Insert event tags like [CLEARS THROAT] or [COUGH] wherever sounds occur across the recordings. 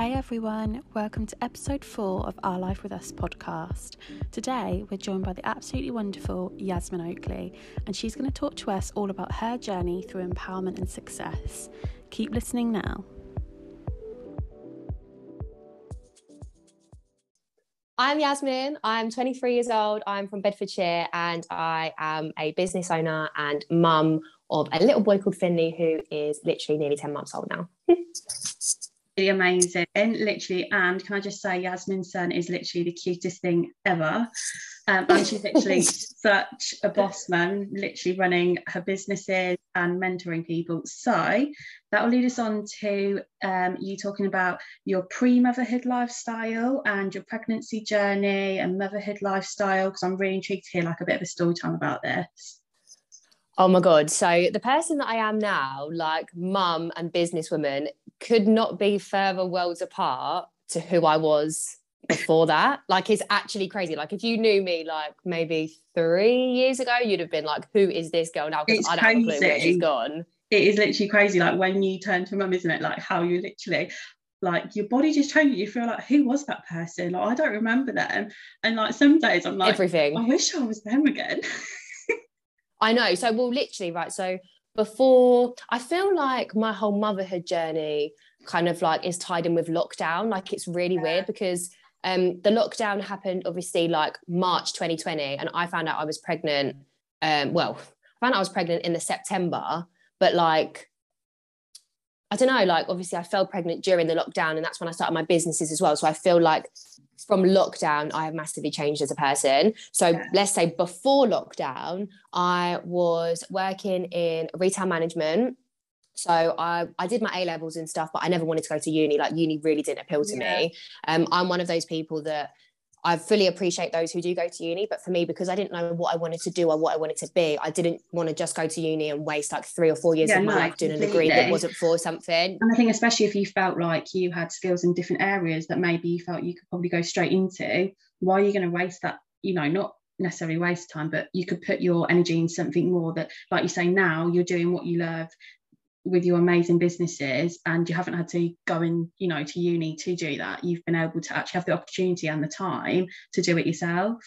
Hey everyone, welcome to episode four of Our Life with Us podcast. Today we're joined by the absolutely wonderful Yasmin Oakley, and she's going to talk to us all about her journey through empowerment and success. Keep listening now. I'm Yasmin. I'm 23 years old. I'm from Bedfordshire and I am a business owner and mum of a little boy called Finley who is literally nearly 10 months old now. [LAUGHS] amazing. Literally and can i just say yasmin's son is literally the cutest thing ever. Um, and she's literally [LAUGHS] such a boss man literally running her businesses and mentoring people. So that will lead us on to um, you talking about your pre-motherhood lifestyle and your pregnancy journey and motherhood lifestyle because i'm really intrigued to hear like a bit of a story time about this. Oh my God. So the person that I am now, like mum and businesswoman, could not be further worlds apart to who I was before that. Like it's actually crazy. Like if you knew me like maybe three years ago, you'd have been like, who is this girl now? Because I don't crazy. have a clue where she's gone. It is literally crazy. Like when you turn to mum, isn't it? Like how you literally like your body just changes. You feel like, who was that person? Like I don't remember them. And like some days I'm like, everything. I wish I was them again. [LAUGHS] I know. So, well, literally, right. So, before I feel like my whole motherhood journey kind of like is tied in with lockdown. Like, it's really yeah. weird because um, the lockdown happened obviously like March 2020, and I found out I was pregnant. Um, well, I found out I was pregnant in the September, but like I don't know, like obviously I fell pregnant during the lockdown, and that's when I started my businesses as well. So I feel like from lockdown, I have massively changed as a person. So yeah. let's say before lockdown, I was working in retail management. So I, I did my A levels and stuff, but I never wanted to go to uni. Like uni really didn't appeal to yeah. me. Um, I'm one of those people that I fully appreciate those who do go to uni, but for me, because I didn't know what I wanted to do or what I wanted to be, I didn't want to just go to uni and waste like three or four years yeah, of my no, life doing a degree that wasn't for something. And I think, especially if you felt like you had skills in different areas that maybe you felt you could probably go straight into, why are you going to waste that? You know, not necessarily waste time, but you could put your energy in something more that, like you say, now you're doing what you love, with your amazing businesses and you haven't had to go in you know to uni to do that you've been able to actually have the opportunity and the time to do it yourself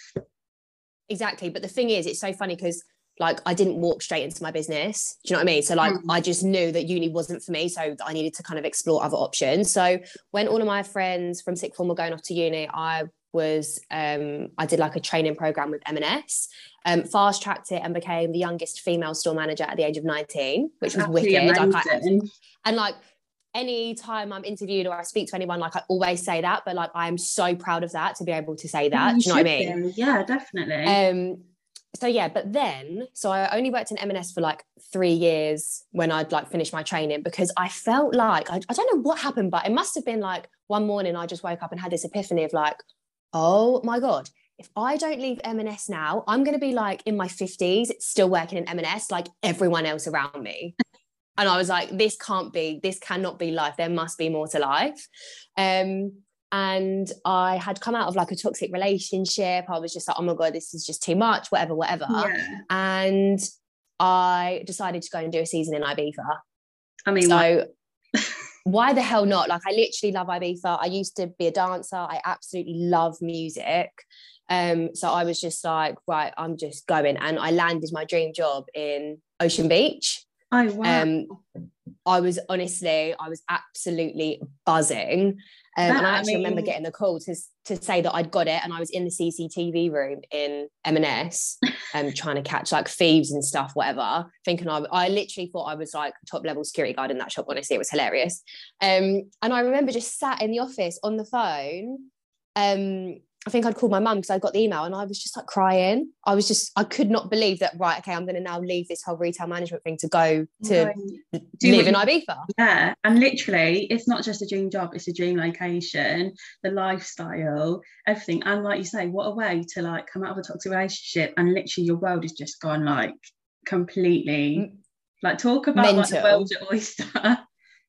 exactly but the thing is it's so funny because like I didn't walk straight into my business. Do you know what I mean? So like mm. I just knew that uni wasn't for me. So I needed to kind of explore other options. So when all of my friends from sixth form were going off to uni, I was um, I did like a training program with M&S, um, fast tracked it and became the youngest female store manager at the age of 19, which was wicked. Like I, and like any time I'm interviewed or I speak to anyone, like I always say that, but like I am so proud of that to be able to say that. You Do you know what I mean? Be. Yeah, definitely. Um, so yeah, but then so I only worked in M&S for like three years when I'd like finished my training because I felt like I, I don't know what happened, but it must have been like one morning I just woke up and had this epiphany of like, oh my God, if I don't leave M&S now, I'm going to be like in my 50s, still working in M&S like everyone else around me. [LAUGHS] and I was like, this can't be, this cannot be life. There must be more to life. Um, and I had come out of like a toxic relationship. I was just like, oh my God, this is just too much, whatever, whatever. Yeah. And I decided to go and do a season in Ibiza. I mean, so [LAUGHS] why the hell not? Like I literally love Ibiza. I used to be a dancer. I absolutely love music. Um, so I was just like, right, I'm just going. And I landed my dream job in Ocean Beach. Oh wow. Um, I was honestly, I was absolutely buzzing. Um, that, and I actually I mean, remember getting the call to, to say that I'd got it, and I was in the CCTV room in M&S, um, [LAUGHS] trying to catch like thieves and stuff, whatever. Thinking I, I literally thought I was like top level security guard in that shop. Honestly, it was hilarious. Um, and I remember just sat in the office on the phone, um, I think I'd called my mum because I got the email and I was just like crying. I was just, I could not believe that, right, okay, I'm going to now leave this whole retail management thing to go to right. live in Ibiza. Yeah. And literally, it's not just a dream job, it's a dream location, the lifestyle, everything. And like you say, what a way to like come out of a toxic relationship and literally your world has just gone like completely, like talk about like the world's oyster.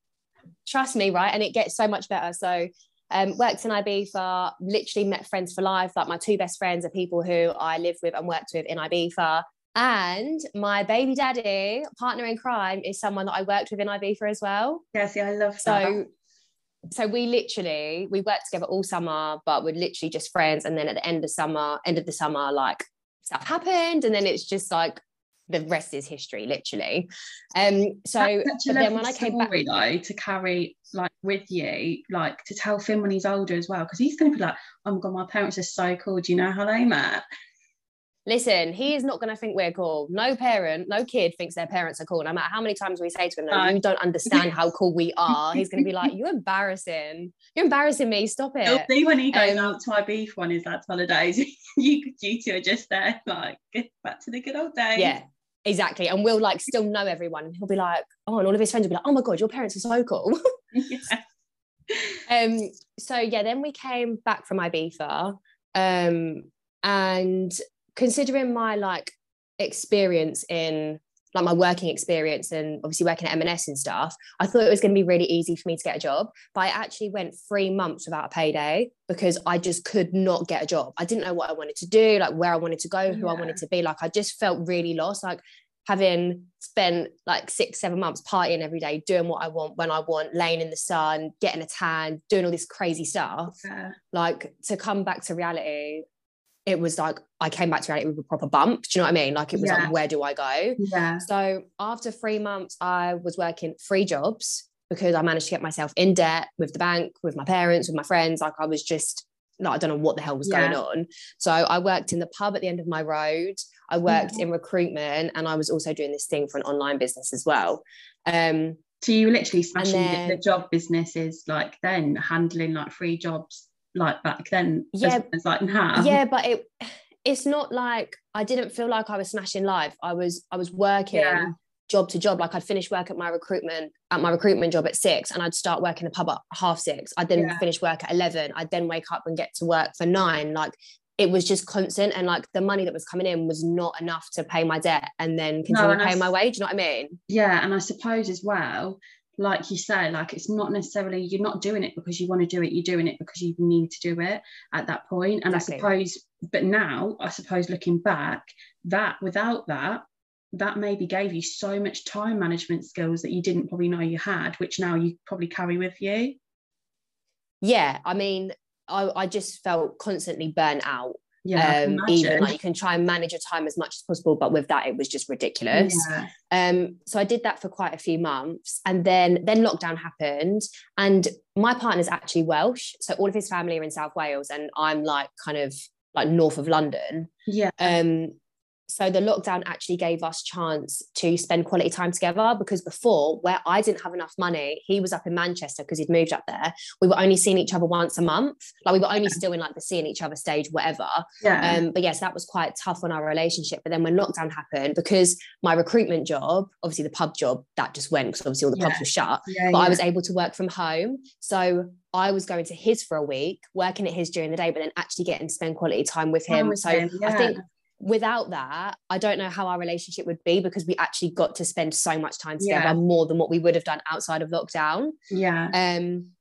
[LAUGHS] Trust me, right? And it gets so much better. So, um, worked in Ibiza, literally met friends for life. Like my two best friends are people who I live with and worked with in Ibiza. And my baby daddy, partner in crime, is someone that I worked with in Ibiza as well. Yeah, see, I love that. So so we literally we worked together all summer, but we're literally just friends. And then at the end of summer, end of the summer, like stuff happened, and then it's just like the rest is history, literally. Um, so but then when I came back, though, to carry like with you, like to tell Finn when he's older as well, because he's going to be like, "Oh my god, my parents are so cool. Do you know how they met?" Listen, he is not going to think we're cool. No parent, no kid thinks their parents are cool. No matter how many times we say to him, no, you don't understand how cool we are. He's going to be like, you're [LAUGHS] embarrassing. You're embarrassing me. Stop it. He'll see when he goes um, out to Ibiza on his lad's holidays. [LAUGHS] you, you two are just there, like, get back to the good old days. Yeah, exactly. And we'll like still know everyone. He'll be like, oh, and all of his friends will be like, oh my God, your parents are so cool. [LAUGHS] yeah. Um, so yeah, then we came back from Ibiza. Um, and considering my like experience in like my working experience and obviously working at M&S and stuff, I thought it was going to be really easy for me to get a job. But I actually went three months without a payday because I just could not get a job. I didn't know what I wanted to do, like where I wanted to go, who yeah. I wanted to be. Like I just felt really lost. Like having spent like six, seven months partying every day, doing what I want when I want, laying in the sun, getting a tan, doing all this crazy stuff. Yeah. Like to come back to reality, it was like I came back to reality with a proper bump. Do you know what I mean? Like it was yeah. like, where do I go? Yeah. So after three months, I was working three jobs because I managed to get myself in debt with the bank, with my parents, with my friends. Like I was just like I don't know what the hell was yeah. going on. So I worked in the pub at the end of my road. I worked mm-hmm. in recruitment, and I was also doing this thing for an online business as well. Um, so you were literally smashing then, the job businesses like then handling like three jobs like back then yeah. as, as like now. Yeah but it it's not like I didn't feel like I was smashing life. I was I was working yeah. job to job. Like I'd finish work at my recruitment at my recruitment job at six and I'd start working the pub at half six. I'd then yeah. finish work at 11 I'd then wake up and get to work for nine. Like it was just constant and like the money that was coming in was not enough to pay my debt and then continue no, paying my wage you know what I mean? Yeah and I suppose as well like you say, like it's not necessarily you're not doing it because you want to do it, you're doing it because you need to do it at that point. And exactly. I suppose, but now I suppose looking back, that without that, that maybe gave you so much time management skills that you didn't probably know you had, which now you probably carry with you. Yeah, I mean, I, I just felt constantly burnt out yeah um, even like you can try and manage your time as much as possible but with that it was just ridiculous. Yeah. um so i did that for quite a few months and then then lockdown happened and my partner's actually welsh so all of his family are in south wales and i'm like kind of like north of london. Yeah. Um so the lockdown actually gave us chance to spend quality time together because before where i didn't have enough money he was up in manchester because he'd moved up there we were only seeing each other once a month like we were only still in like the seeing each other stage whatever yeah. um but yes that was quite tough on our relationship but then when lockdown happened because my recruitment job obviously the pub job that just went because obviously all the yeah. pubs were shut yeah, but i was able to work from home so I was going to his for a week, working at his during the day, but then actually getting to spend quality time with him. so yeah. I think without that, I don't know how our relationship would be because we actually got to spend so much time together yeah. more than what we would have done outside of lockdown. Yeah. Um,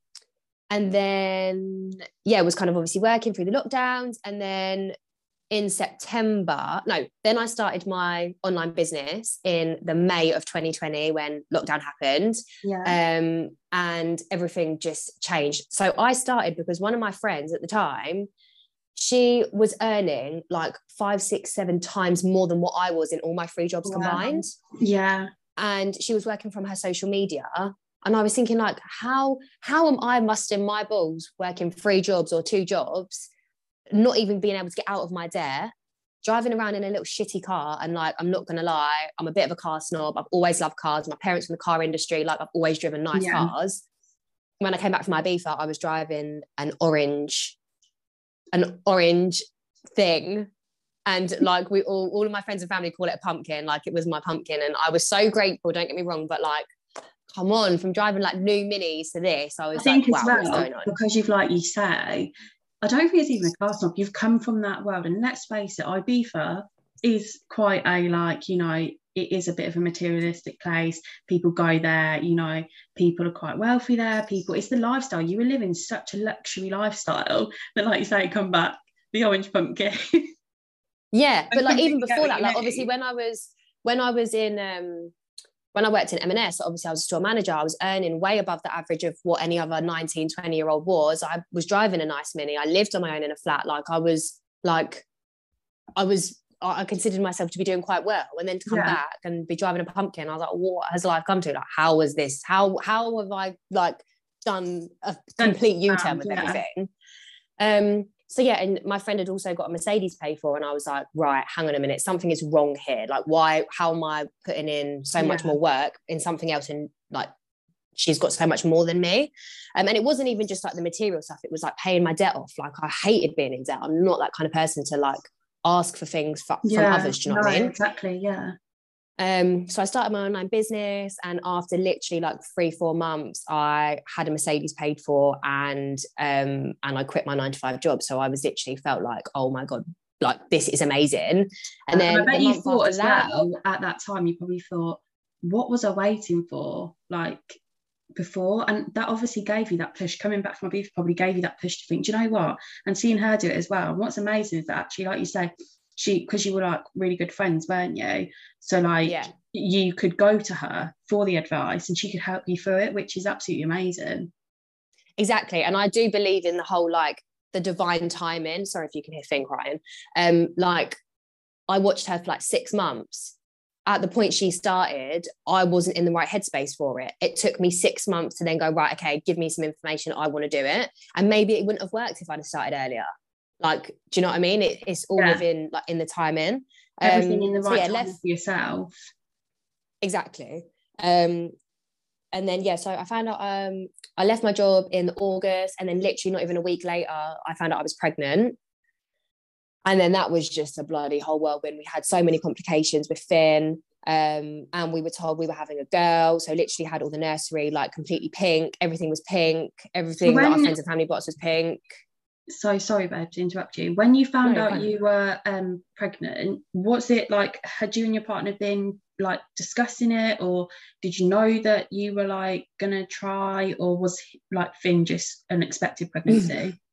and then yeah, it was kind of obviously working through the lockdowns, and then in September, no, then I started my online business in the May of 2020 when lockdown happened. Yeah. Um, and everything just changed. So I started because one of my friends at the time she was earning like five, six, seven times more than what I was in all my free jobs wow. combined. Yeah. And she was working from her social media. And I was thinking, like, how how am I mustering my balls working three jobs or two jobs, not even being able to get out of my debt, driving around in a little shitty car. And like, I'm not gonna lie, I'm a bit of a car snob. I've always loved cars. My parents in the car industry, like I've always driven nice yeah. cars. When I came back from Ibiza, I was driving an orange an orange thing. And like we all all of my friends and family call it a pumpkin. Like it was my pumpkin. And i was so grateful don't get me wrong but like come on from driving like new minis to this i was I think like, wow, well, because you've like you say i don't think it's even a car snob you've come from that world. And let's face it ibiza is quite a like you know it is a bit of a materialistic place. People go there, you know, people are quite wealthy there. People, it's the lifestyle. You were living such a luxury lifestyle that, like you say, come back the orange pumpkin. [LAUGHS] yeah, but like even before that, like obviously when I was when I was in um when I worked in M&S, obviously I was a store manager, I was earning way above the average of what any other 19, 20 year old was. I was driving a nice mini. I lived on my own in a flat. Like I was like, I was, I considered myself to be doing quite well. And then to come Yeah. back and be driving a pumpkin, I was like, what has life come to? Like, how was this? How, how have I like done a complete U-turn round, with yeah. everything? Um, so yeah, and my friend had also got a Mercedes paid for, and I was like, right, hang on a minute, something is wrong here. Like, why? How am I putting in so much more work in something else? And like, she's got so much more than me. Um, and it wasn't even just like the material stuff; it was like paying my debt off. Like, I hated being in debt. I'm not that kind of person to like ask for things fro- from others. Do you know no, what I mean? Exactly. Yeah. Um, so I started my online business, and after literally like three, four months, I had a Mercedes paid for, and um, and I quit my nine to five job. So I was literally felt like, oh my god, like this is amazing. And then I bet the you thought as that, well at that time. You probably thought, what was I waiting for? Like before, and that obviously gave you that push. Coming back from Ibiza probably gave you that push to think, do you know what? And seeing her do it as well. And what's amazing is that actually, like you say, she because you were like really good friends, weren't you? So like yeah, you could go to her for the advice, and she could help you through it, which is absolutely amazing. exactly. And I do believe in the whole like the divine timing. Sorry if you can hear Finn crying. Um, like I watched her for like six months. At the point she started, I wasn't in the right headspace for it. It took me six months to then go, right, okay, give me some information. I want to do it. And maybe it wouldn't have worked if I'd have started earlier. Like, do you know what I mean? It, it's all Yeah. within like in the timing. Everything Um, in the so right yeah, time for yourself. exactly um and then yeah so i found out um i left my job in august and then literally not even a week later i found out i was pregnant and then that was just a bloody whole whirlwind. We had so many complications with finn um and we were told we were having a girl. So literally had all the nursery like completely pink. Everything was pink. Everything that our friends and family bought was pink. So sorry, babe, to interrupt you. When you found No, out you were um pregnant, was it like had you and your partner been like discussing it, or did you know that you were like gonna try, or was like Finn just an expected pregnancy? [CLEARS THROAT]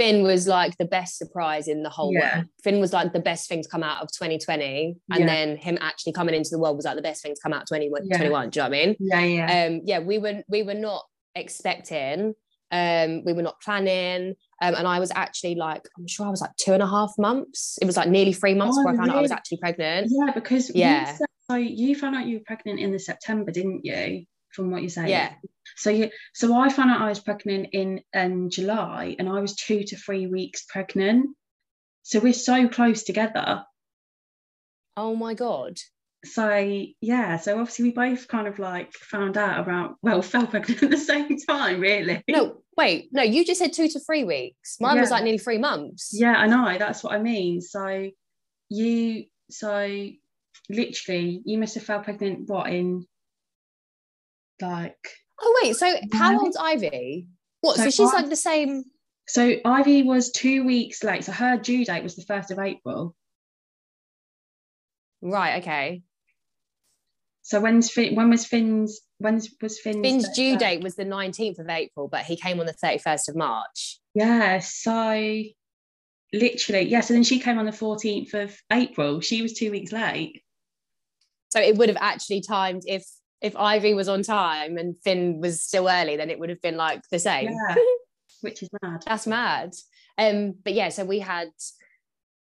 Finn was like the best surprise in the whole Yeah. world. Finn was like the best thing to come out of 2020. And Yeah. then him actually coming into the world was like the best thing to come out of 2021. Yeah. 21, do you know what I mean? yeah, yeah, Um, yeah, we were we were not expecting, um, we were not planning. Um, and I was actually like, I'm sure I was like two and a half months. It was like nearly three months Oh, before I found out I was actually pregnant. yeah. Because you Yeah. said- so you found out you were pregnant in the September, didn't you? From what you're saying. Yeah. So you, so I found out I was pregnant in um, July, and I was two to three weeks pregnant. So we're so close together. Oh my God. so yeah so obviously we both kind of like found out about well [LAUGHS] fell pregnant at the same time really No, wait, no, you just said two to three weeks. Mine was like nearly three months. yeah i know that's what i mean so you so literally you must have fell pregnant what in like Oh wait, so how old's Ivy? What? So So, she's I- like the same. so ivy was two weeks late so her due date was the 1st of april Right, okay. so when's Finn, when was finn's when was finn's Finn's due date was the 19th of April, but he came on the 31st of March. yeah so literally yeah so then she came on the 14th of april she was two weeks late So it would have actually timed if if Ivy was on time and Finn was still early, then it would have been like the same. Yeah. [LAUGHS] which is mad. That's mad. Um, but yeah, so we had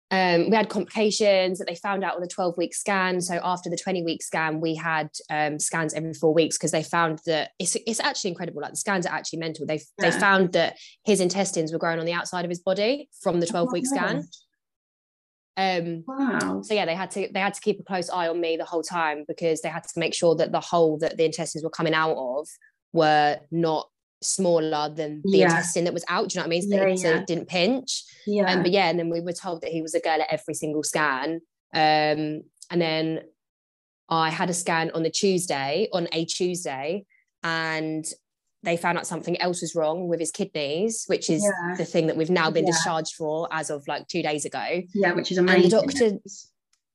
um, we had complications that they found out on the 12 week scan. So after the 20 week scan, we had um, scans every four weeks because they found that it's, it's actually incredible. Like the scans are actually mental. They they found that his intestines were growing on the outside of his body from the 12 week Oh scan. Um, Wow. so yeah, they had to they had to keep a close eye on me the whole time because they had to make sure that the hole that the intestines were coming out of were not smaller than the Yeah. intestine that was out. Do you know what I mean? So, Yeah, it, so yeah. didn't pinch. Yeah. Um, but yeah, and then we were told that he was a girl at every single scan. Um, and then I had a scan on the Tuesday, on a Tuesday, and they found out something else was wrong with his kidneys, which is Yeah. the thing that we've now been Yeah. discharged for as of like two days ago. yeah, which is amazing. And the doctor-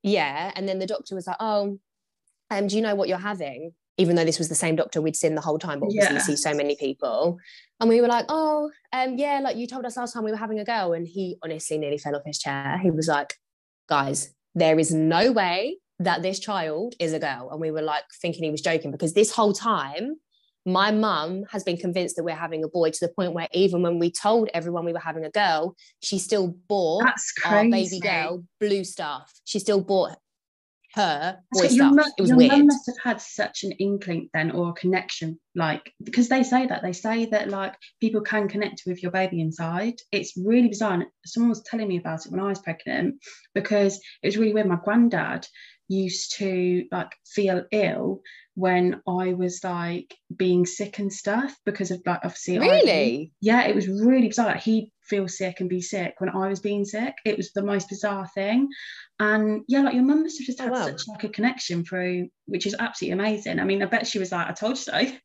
Yeah. And then the doctor was like, Oh, um, do you know what you're having? Even though this was the same doctor we'd seen the whole time, but obviously Yeah. see so many people. And we were like, Oh, um, yeah, like you told us last time we were having a girl. And he honestly nearly fell off his chair. He was like, Guys, there is no way that this child is a girl. And we were like thinking he was joking because this whole time, my mum has been convinced that we're having a boy to the point where even when we told everyone we were having a girl, she still bought our baby girl blue stuff. She still bought her boy stuff. Mu- it was your weird. mum must have had such an inkling then or a connection, like because they say that they say that like people can connect with your baby inside. It's really bizarre. And someone was telling me about it when I was pregnant because it was really weird. My granddad used to like feel ill when I was like being sick and stuff because of like obviously really? I, yeah it was really bizarre like, he'd feel sick and be sick when I was being sick. It was the most bizarre thing. And yeah like your mum must have just had oh, wow. such like a connection through which is absolutely amazing. I mean I bet she was like I told you so. [LAUGHS]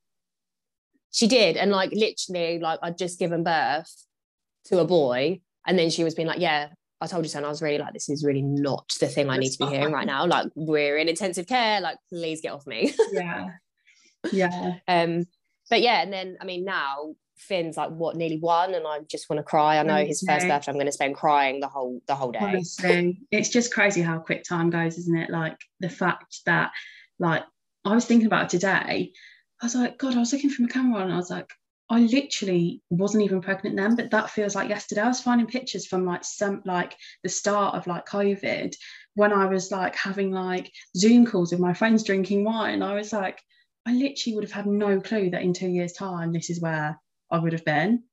She did and like literally like I'd just given birth to a boy and then she was being like yeah I told you so, and I was really like, this is really not the thing I need to be hearing right now. Like, we're in intensive care. Like, please get off me. [LAUGHS] yeah. Yeah. um, but yeah, and then I mean, now Finn's like what, nearly one, and I just want to cry. I know his first birthday, I'm going to spend crying the whole the whole day. Honestly, it's just crazy how quick time goes, isn't it? Like the fact that, like, I was thinking about it today. I was like, God, I was looking for my camera and I was like, I literally wasn't even pregnant then, but that feels like yesterday. I was finding pictures from like some like the start of like COVID when I was like having like Zoom calls with my friends drinking wine. I was like, I literally would have had no clue that in two years' time this is where I would have been.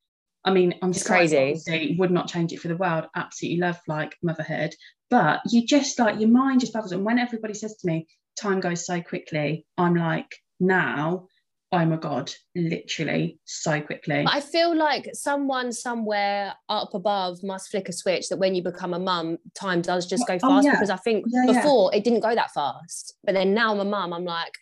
I mean, I'm it's crazy. Would not change it for the world. Absolutely love like motherhood, but you just like your mind just baffles. And when everybody says to me, "Time goes so quickly," I'm like, now oh my god literally so quickly i feel like someone somewhere up above must flick a switch that when you become a mum time does just go oh, oh fast oh, yeah. because i think yeah, before yeah. it didn't go that fast but then now i'm a mum i'm like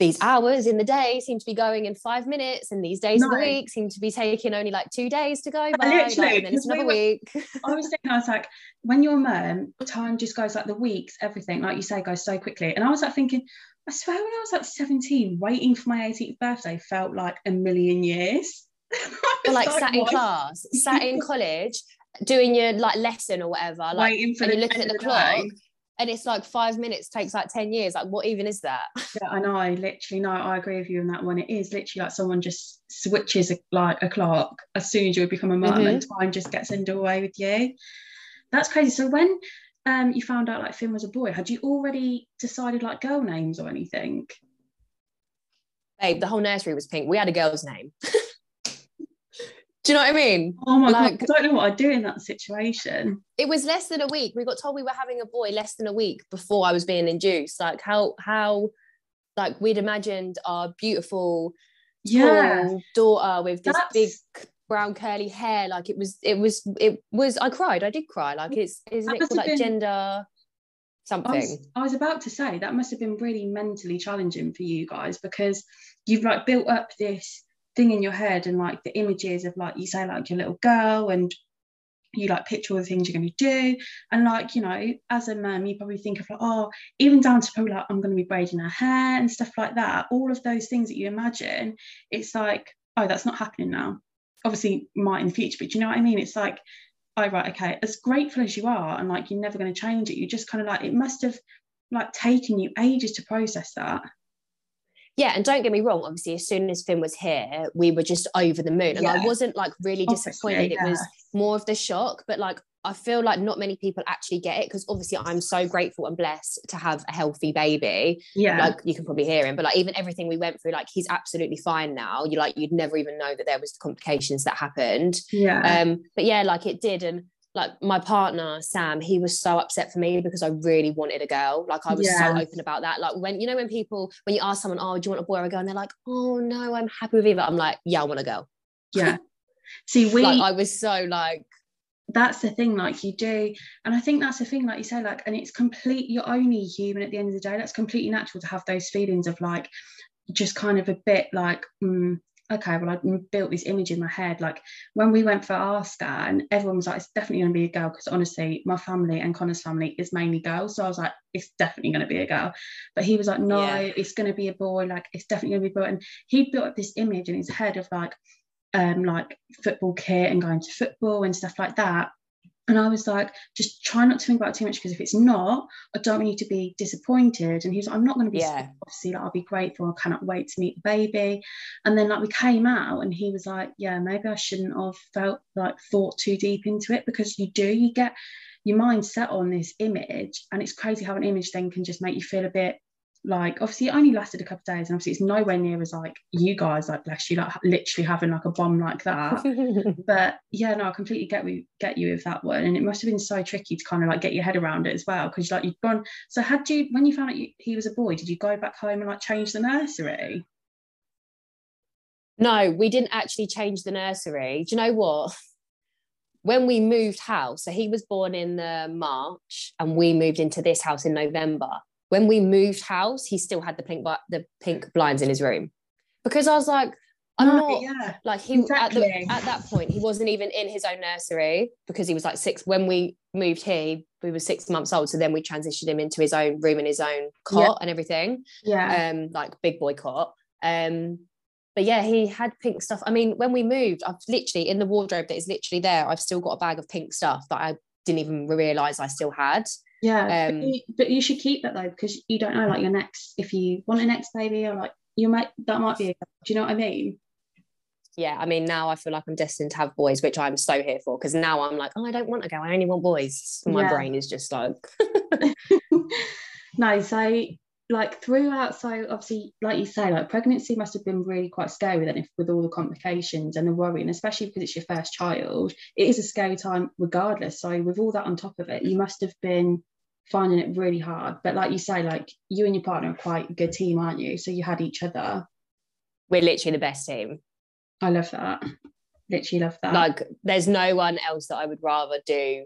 these hours in the day seem to be going in five minutes and these days no. of the week seem to be taking only like two days to go by like, and then it's another we week i was thinking i was like when you're a mum time just goes like the weeks everything like you say goes so quickly and i was like thinking I swear when I was like 17, waiting for my 18th birthday felt like a million years. [LAUGHS] like, like sat in class, sat in college, doing your like lesson or whatever, like waiting for and you're looking at the clock. Day. And it's like five minutes takes like 10 years. Like, what even is that? [LAUGHS] Yeah, I know. Literally, no, I agree with you on that one. It is literally like someone just switches a, like a clock as soon as you become a mum mm-hmm. and time just gets underway with you. That's crazy. So when um, you found out like Finn was a boy, had you already decided like girl names or anything? Babe, the whole nursery was pink. We had a girl's name. [LAUGHS] do you know what I mean? Oh my like, god, I don't know what I'd do in that situation. It was less than a week. We got told we were having a boy less than a week before I was being induced. Like how how like we'd imagined our beautiful yeah. daughter with this That's... big brown curly hair like it was it was it was i cried i did cry like it's isn't it called like been, gender something I was, I was, about to say that must have been really mentally challenging for you guys because you've like built up this thing in your head and like the images of like you say like your little girl and you like picture all the things you're going to do. And like you know as a mum you probably think of like oh even down to probably like i'm going to be braiding her hair and stuff like that all of those things that you imagine it's like oh that's not happening now obviously might in the future, but you know what I mean? It's like, oh right, okay, as grateful as you are, and like you're never going to change it, you just kind of like it must have like taken you ages to process that. Yeah, and don't get me wrong, obviously, as soon as Finn was here, we were just over the moon. And yeah. I wasn't like really disappointed. Yeah. It was more of the shock, but like I feel like not many people actually get it because obviously I'm so grateful and blessed to have a healthy baby. Yeah. Like you can probably hear him, but like even everything we went through, like he's absolutely fine now. You like you'd never even know that there was the complications that happened. Yeah. Um, but yeah, like it did. And like my partner, Sam, he was so upset for me because I really wanted a girl. Like I was yes. so open about that. Like when you know when people when you ask someone, Oh, do you want a boy or a girl? And they're like, Oh no, I'm happy with either. I'm like, Yeah, I want a girl. Yeah. See, [LAUGHS] we like, I was so like that's the thing like you do and i think that's the thing like you say like and it's complete you're only human at the end of the day that's completely natural to have those feelings of like just kind of a bit like mm, okay well i built this image in my head like when we went for our scan everyone was like it's definitely going to be a girl because honestly my family and connor's family is mainly girls so i was like it's definitely going to be a girl but he was like no yeah. it's going to be a boy like it's definitely going to be a boy and he built up this image in his head of like um, like football kit and going to football and stuff like that. And I was like, just try not to think about it too much because if it's not, I don't want you to be disappointed. And he was like, I'm not going to be Yeah. obviously like I'll be grateful. I cannot wait to meet the baby. And then like we came out and he was like, Yeah, maybe I shouldn't have felt like thought too deep into it because you do, you get your mind set on this image. And it's crazy how an image then can just make you feel a bit like obviously it only lasted a couple of days and obviously it's nowhere near as like you guys like bless you like literally having like a bomb like that [LAUGHS] but yeah no i completely get we get you with that one and it must have been so tricky to kind of like get your head around it as well because like you'd gone so had you when you found out you, he was a boy did you go back home and like change the nursery No, we didn't actually change the nursery. Do you know what? When we moved house, so he was born in the March and we moved into this house in November. When we moved house, he still had the pink the pink blinds in his room. Because I was like, I'm No, not yeah. like he at, the, at that point he wasn't even in his own nursery because he was like six when we moved here we were six months old. So then we transitioned him into his own room and his own cot Yeah. and everything. Yeah. Um like big boy cot. Um but yeah he had pink stuff. I mean when we moved i've literally in the wardrobe that is literally there i've still got a bag of pink stuff that i didn't even realize i still had yeah um, but, you, but you should keep that though because you don't know like your next if you want a next baby or like you might that might be a, do you know what i mean yeah i mean now i feel like i'm destined to have boys which i'm so here for because now i'm like oh i don't want a girl i only want boys my Yeah. brain is just like [LAUGHS] no so like throughout so obviously like you say like pregnancy must have been really quite scary then if with all the complications and the worry and especially because it's your first child it is a scary time regardless so with all that on top of it you must have been finding it really hard. But like you say like you and your partner are quite a good team aren't you? So you had each other. We're literally the best team. I love that. Literally love that. Like there's no one else that I would rather do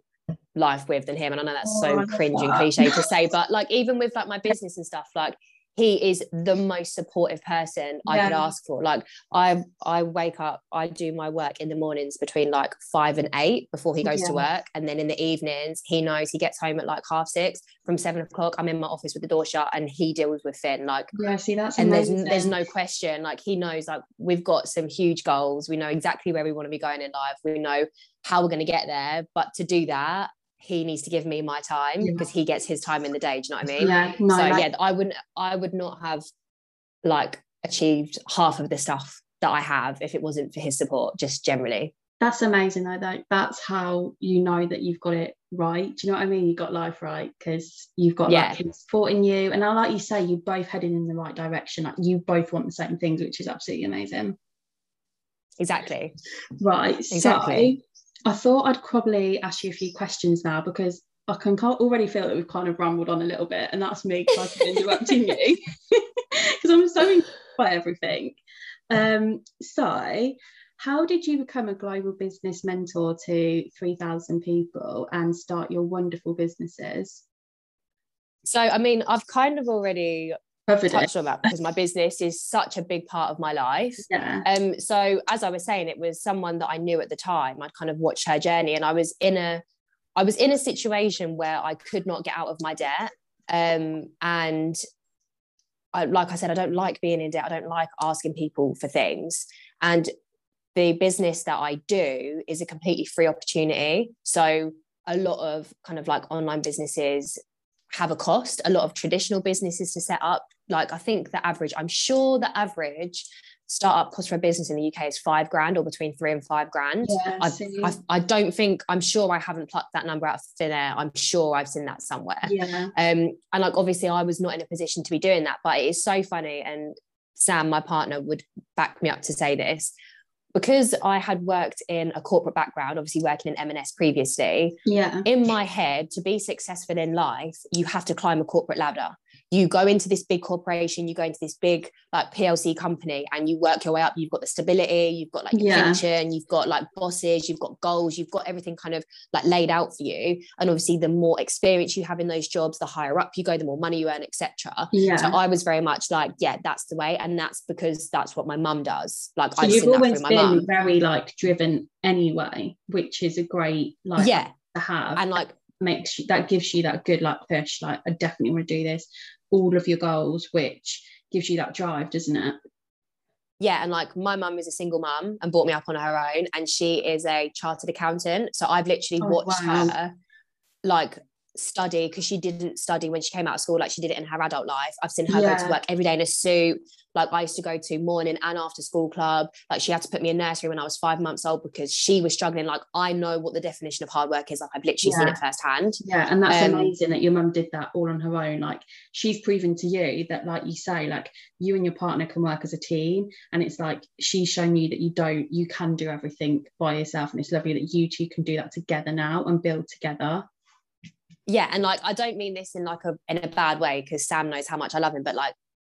life with than him. And I know that's Oh, so cringe and cliche to say but like even with like my business and stuff like he is the most supportive person I could ask for. Like I I wake up I do my work in the mornings between like 5 and 8 before he goes to work. And then in the evenings he knows he gets home at like half 6 from 7 o'clock I'm in my office with the door shut and he deals with Finn like yeah see that's and there's there's no question. Like he knows like we've got some huge goals. We know exactly where we want to be going in life. We know how we're going to get there. But to do that he needs to give me my time Yeah. because he gets his time in the day do you know what i mean yeah no so like, yeah i wouldn't i would not have like achieved half of the stuff that i have if it wasn't for his support just generally that's amazing though that that's how you know that you've got it right do you know what i mean you got life right because you've got Yeah. like supporting you and I like you say you both heading in the right direction like you both want the same things which is absolutely amazing exactly right Exactly. so i thought i'd probably ask you a few questions now because i can already feel that we've kind of rambled on a little bit and that's me interrupting you [LAUGHS] because i'm so intrigued by everything um so how did you become a global business mentor to 3,000 people and start your wonderful businesses? so i mean i've kind of already Covered it. touched on that because my business is such a big part of my life Yeah. Um, so as I was saying, it was someone that I knew at the time. I'd kind of watched her journey, and I was in a, I was in a situation where I could not get out of my debt. Um, and I, like I said, I don't like being in debt. I don't like asking people for things. And the business that I do is a completely free opportunity. So a lot of kind of like online businesses have a cost. A lot of traditional businesses to set up. Like I think the average, I'm sure the average startup cost for a business in the UK is five grand or between three and five grand. Yeah, I. I, I don't think I'm sure I haven't plucked that number out of thin air. I'm sure I've seen that somewhere. yeah. Um, and like obviously I was not in a position to be doing that, but it is so funny. And Sam, my partner, would back me up to say this because I had worked in a corporate background, obviously working in M&S previously. Yeah. In my head, to be successful in life, you have to climb a corporate ladder. You go into this big corporation, you go into this big like PLC company, and you work your way up. You've got the stability, you've got like your Yeah. pension, you've got like bosses, you've got goals, you've got everything kind of like laid out for you. And obviously, the more experience you have in those jobs, the higher up you go, the more money you earn, etc. Yeah. So I was very much like, yeah, that's the way, and that's because that's what my mum does. Like So I've you've seen that always my been mum. very like driven anyway, which is a great like Yeah, to have. and like makes you that gives you that good like push, like I definitely want to do this. All of your goals, which gives you that drive, doesn't it? yeah, and like my mum is a single mum and brought me up on her own, and she is a chartered accountant. So I've literally Oh, watched wow. her like study because she didn't study when she came out of school like she did it in her adult life. I've seen her go to work every day in a suit. Like i used to go to morning and after school club. Like she had to put me in nursery when i was five months old because she was struggling. Like i know what the definition of hard work is. Like i've literally seen it firsthand. Yeah, and that's Um, amazing that your mum did that all on her own. Like she's proven to you that, like you say, like you and your partner can work as a team, and it's like she's shown you that you don't, you can do everything by yourself, and it's lovely that you two can do that together now and build together. Yeah and like i don't mean this in like a in a bad way because sam knows how much i love him but like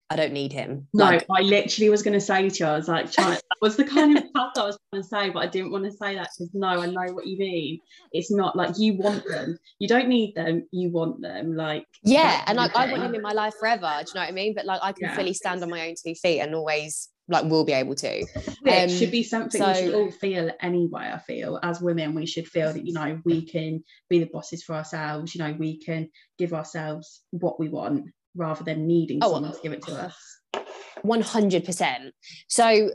i don't need him No, like I literally was going to say to you, I was like, that was the kind of stuff I was trying to say, but I didn't want to say that because no, I know what you mean. It's not like you want them, you don't need them, you want them. Like, yeah and like i want him in my life forever do you know what i mean but like i can Yeah. fully stand on my own two feet and always like will be able to Which Um, should be something we should all feel anyway. I feel as women, we should feel that you know we can be the bosses for ourselves. You know, we can give ourselves what we want rather than needing Oh, someone to give it to us. 100% so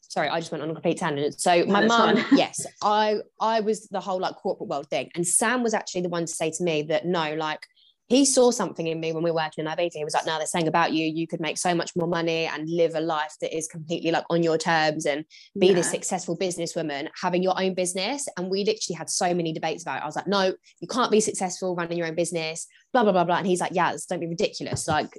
sorry i just went on a complete tangent so my mum yes i i was the whole like corporate world thing and sam was actually the one to say to me that no like he saw something in me when we were working in Ibiza. He was like, "No, they're saying about you. You could make so much more money and live a life that is completely like on your terms and be this Yeah. successful businesswoman, having your own business." And we literally had so many debates about it. I was like, "No, you can't be successful running your own business." Blah blah blah blah. And he's like, "Yeah, don't be ridiculous. Like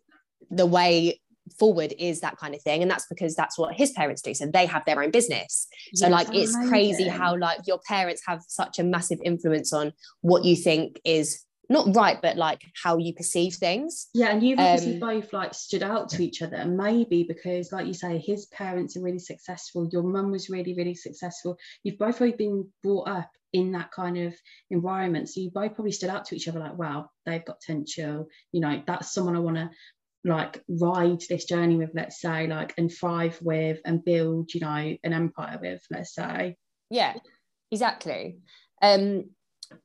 the way forward is that kind of thing and that's because that's what his parents do so they have their own business so Yes, like it's crazy how like your parents have such a massive influence on what you think is not right but like how you perceive things Yeah, and you've obviously Um, both like stood out to each other, maybe because, like you say, his parents are really successful, your mum was really, really successful. You've both really been brought up in that kind of environment, so you both probably stood out to each other like, wow, they've got potential. You know, that's someone I want to like ride this journey with, let's say, like and thrive with and build, you know, an empire with, let's say. yeah exactly um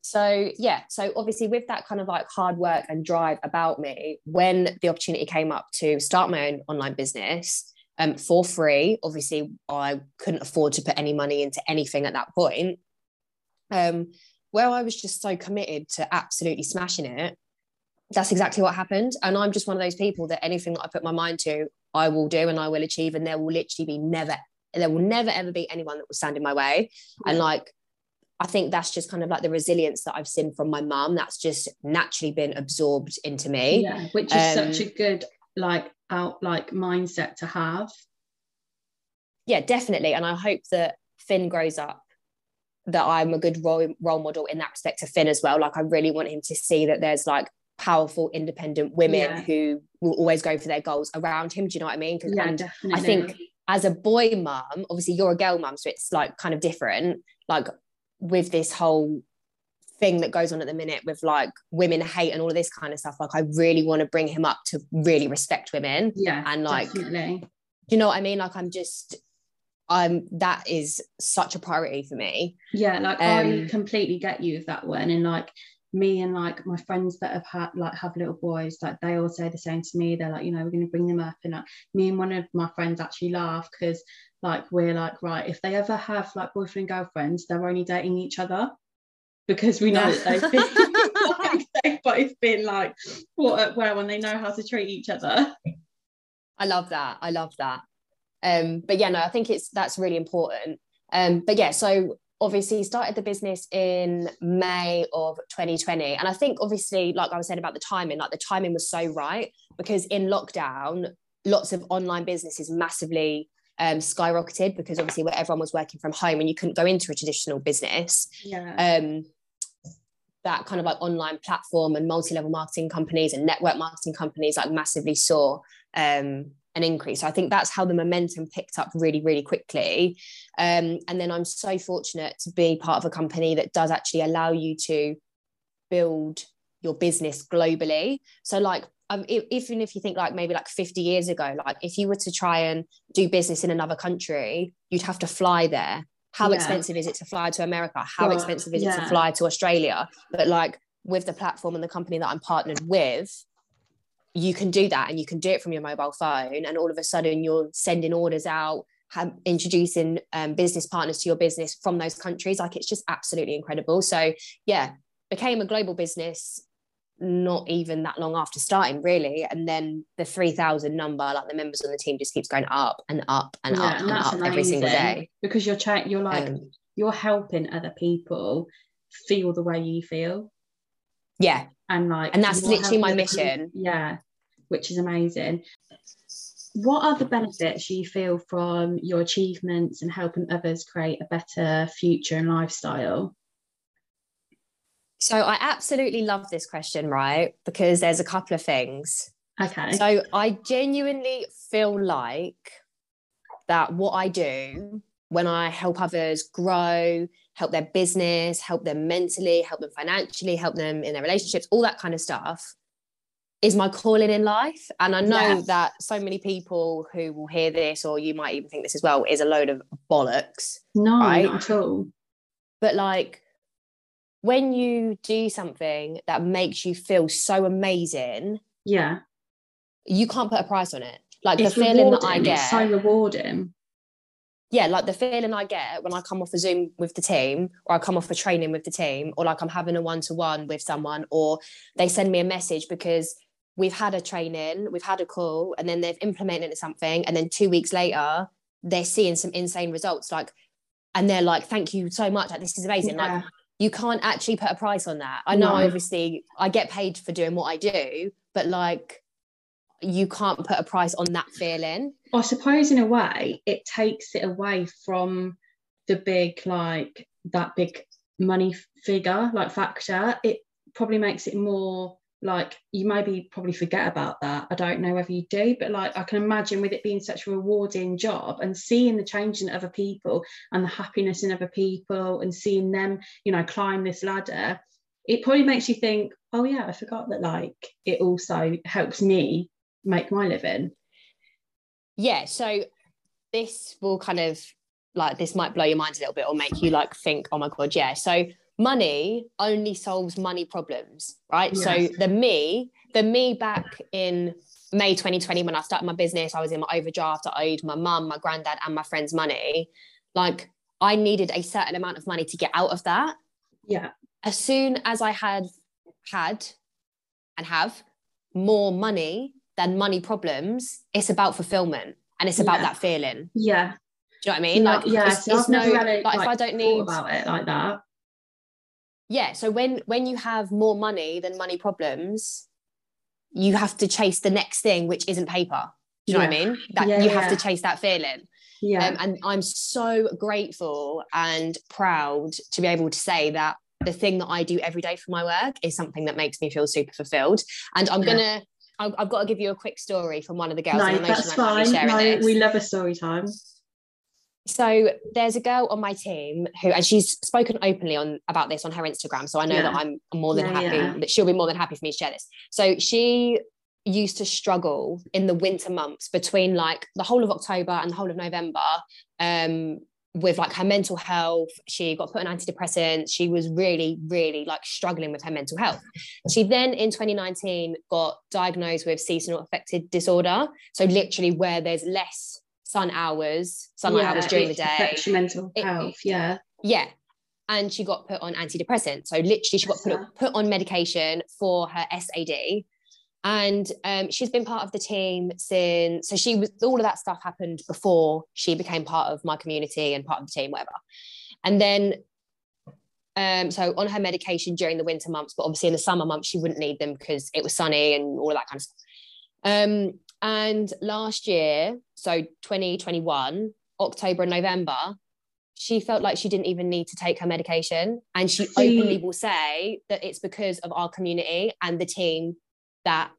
so yeah so obviously with that kind of like hard work and drive about me when the opportunity came up to start my own online business um for free obviously i couldn't afford to put any money into anything at that point um where i was just so committed to absolutely smashing it that's exactly what happened. And i'm just one of those people that anything that i put my mind to i will do and i will achieve and there will literally be never there will never ever be anyone that will stand in my way. And like I think that's just kind of like the resilience that I've seen from my mum. That's just naturally been absorbed into me. Yeah, which is such Um, a good like out like mindset to have. Yeah, definitely. And I hope that Finn grows up, that I'm a good role, role model in that respect to Finn as well. Like, I really want him to see that there's like powerful, independent women Yeah. who will always go for their goals around him. Do you know what I mean? 'Cause- Yeah, definitely. think as a boy mum, obviously you're a girl mum, so it's like kind of different. Like with this whole thing that goes on at the minute with like women hate and all of this kind of stuff, like I really want to bring him up to really respect women. yeah, and, like, definitely. You know what I mean? Like I'm just I'm that is such a priority for me. Yeah, like I Um, completely get you with that one. And like me and like my friends that have had like have little boys, like they all say the same to me. They're like, you know, we're gonna bring them up. And like me and one of my friends actually laugh because like we're like, right, if they ever have like boyfriend and girlfriends, they're only dating each other. Because we know that they've been [LAUGHS] like, they've both been like brought up well and they know how to treat each other. I love that. I love that. Um, but yeah, no, I think it's that's really important. Um, but yeah, so obviously started the business in May of 2020. And I think obviously, like I was saying about the timing, like the timing was so right because in lockdown, lots of online businesses massively um, skyrocketed because obviously where everyone was working from home and you couldn't go into a traditional business Yeah. um, that kind of like online platform and multi-level marketing companies and network marketing companies like massively saw um, an increase. So I think that's how the momentum picked up really, really quickly. Um, and then I'm so fortunate to be part of a company that does actually allow you to build your business globally. So like um, if, even if you think like maybe like 50 years ago, like if you were to try and do business in another country, you'd have to fly there. How Yeah. expensive is it to fly to America? How God, expensive is it to fly to Australia? But like with the platform and the company that I'm partnered with, you can do that and you can do it from your mobile phone and all of a sudden you're sending orders out have, introducing um, business partners to your business from those countries like it's just absolutely incredible so yeah became a global business not even that long after starting really. And then the 3000 number like the members on the team just keeps going up and up and yeah, up and, up amazing, every single day. because you're trying you're like um, you're helping other people feel the way you feel. Yeah. And like and that's literally my mission. people, yeah which is amazing. What are the benefits you feel from your achievements and helping others create a better future and lifestyle so I absolutely love this question, right? Because there's a couple of things. Okay. So I genuinely feel like that what I do when I help others grow, help their business, help them mentally, help them financially, help them in their relationships, all that kind of stuff is my calling in life. And I know yeah. that so many people who will hear this, or you might even think this as well, is a load of bollocks. No, right? not at all. But like when you do something that makes you feel so amazing, yeah, you can't put a price on it. Like it's the feeling that I get, it's so rewarding. Yeah, like the feeling I get when I come off a Zoom with the team, or I come off a training with the team, or like I'm having a one to one with someone, or they send me a message because we've had a training, we've had a call, and then they've implemented something, and then two weeks later, they're seeing some insane results. Like, and they're like, "Thank you so much! Like, this is amazing!" Yeah. Like, you can't actually put a price on that. I know, no. obviously, I get paid for doing what I do, but like, you can't put a price on that feeling. I suppose, in a way, it takes it away from the big, like, that big money figure, like, factor. It probably makes it more like you maybe probably forget about that. I don't know whether you do but like i can imagine with it being such a rewarding job and seeing the change in other people and the happiness in other people and seeing them you know climb this ladder it probably makes you think oh yeah i forgot that like it also helps me make my living. Yeah so this will kind of like this might blow your mind a little bit or make you like think oh my god yeah. So money only solves money problems, right? Yes. So the me, the me back in May 2020 when I started my business, I was in my overdraft. I owed my mum, my granddad, and my friends money. Like I needed a certain amount of money to get out of that. Yeah. As soon as I had had and have more money than money problems, it's about fulfillment and it's about yeah. that feeling. Yeah. Do you know what I mean? Like, yeah, it's, it's no, like, like, if I don't need about it like that yeah so when when you have more money than money problems you have to chase the next thing which isn't paper do you yeah. know what i mean that yeah, you have to chase that feeling yeah um, and i'm so grateful and proud to be able to say that the thing that i do every day for my work is something that makes me feel super fulfilled and i'm gonna I've got to give you a quick story from one of the girls. No, that's fine. No, we love a story time. So there's a girl on my team who, and she's spoken openly on about this on her Instagram. So I know yeah. that I'm more than yeah, happy yeah. that she'll be more than happy for me to share this. So she used to struggle in the winter months between like the whole of October and the whole of November um, with like her mental health. She got put on antidepressants. She was really, really like struggling with her mental health. She then in 2019 got diagnosed with seasonal affective disorder. So literally where there's less sun hours, sunlight yeah, hours during the day. Your mental health, yeah. Yeah. And she got put on antidepressants. So literally she got put, put on medication for her SAD. And um, she's been part of the team since, so she was, all of that stuff happened before she became part of my community and part of the team, whatever. And then um, so on her medication during the winter months, but obviously in the summer months, she wouldn't need them because it was sunny and all of that kind of stuff. Um, and last year, so 2021, October and November, she felt like she didn't even need to take her medication. And she openly will say that it's because of our community and the team that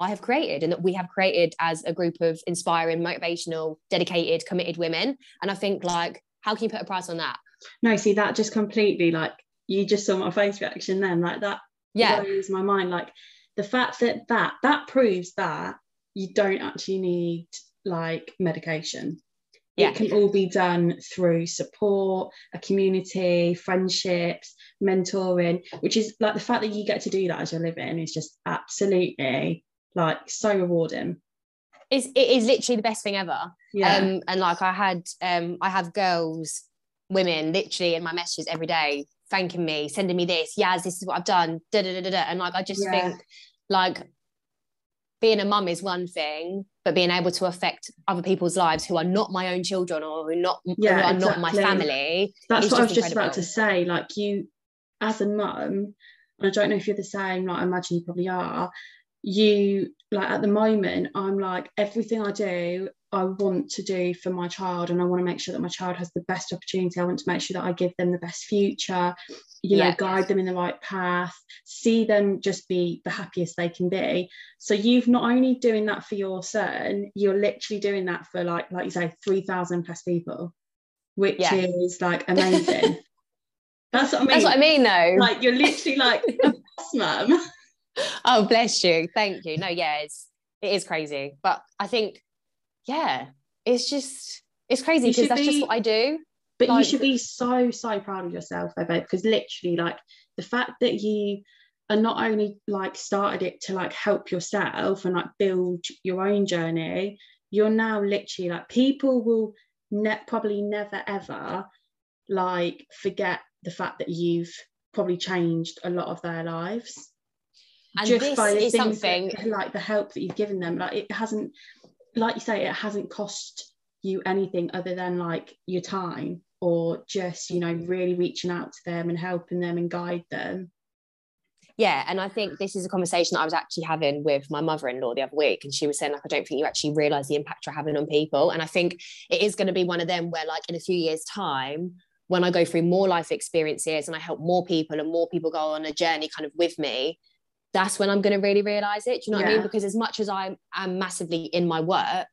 I have created and that we have created as a group of inspiring, motivational, dedicated, committed women. And I think, like, how can you put a price on that? No, see, that just completely like you just saw my face reaction then, like that yeah. blows my mind. Like the fact that that that proves that you don't actually need like medication. Yeah. It can all be done through support, a community, friendships, mentoring, which is like the fact that you get to do that as you're living is just absolutely like so rewarding it's it is literally the best thing ever yeah um and like i had um i have girls women literally in my messages every day thanking me sending me this yes this is what i've done da, da, da, da, da. and like i just Yeah. think like being a mum is one thing but being able to affect other people's lives who are not my own children or who not Yeah, who are not my family that's what I was just just about to say. Like you, as a mum, and I don't know if you're the same. Like I imagine you probably are. You like at the moment, I'm like everything I do, I want to do for my child, and I want to make sure that my child has the best opportunity. I want to make sure that I give them the best future. You know, guide them in the right path. See them just be the happiest they can be. So you've not only doing that for your son, you're literally doing that for like like you say, three thousand plus people, which Yeah. is like [LAUGHS] amazing. That's what I mean. that's what i mean though Like you're literally like [LAUGHS] mum. oh bless you thank you no yeah it's it is crazy but i think yeah it's just it's crazy because that's just what i do But you should be so so proud of yourself, babe, because literally, like the fact that you are not only like started it to like help yourself and like build your own journey, you're now literally like people will ne- probably never ever like forget the fact that you've probably changed a lot of their lives. And just this by the things something- that, like the help that you've given them like it hasn't like you say it hasn't cost you anything other than like your time or just you know really reaching out to them and helping them and guide them. Yeah and i think this is a conversation that i was actually having with my mother-in-law the other week and she was saying like i don't think you actually realize the impact you're having on people. And i think it is going to be one of them where like in a few years time when i go through more life experiences and i help more people and more people go on a journey kind of with me that's when i'm going to really realize it do you know what i mean? Because as much as i am massively in my work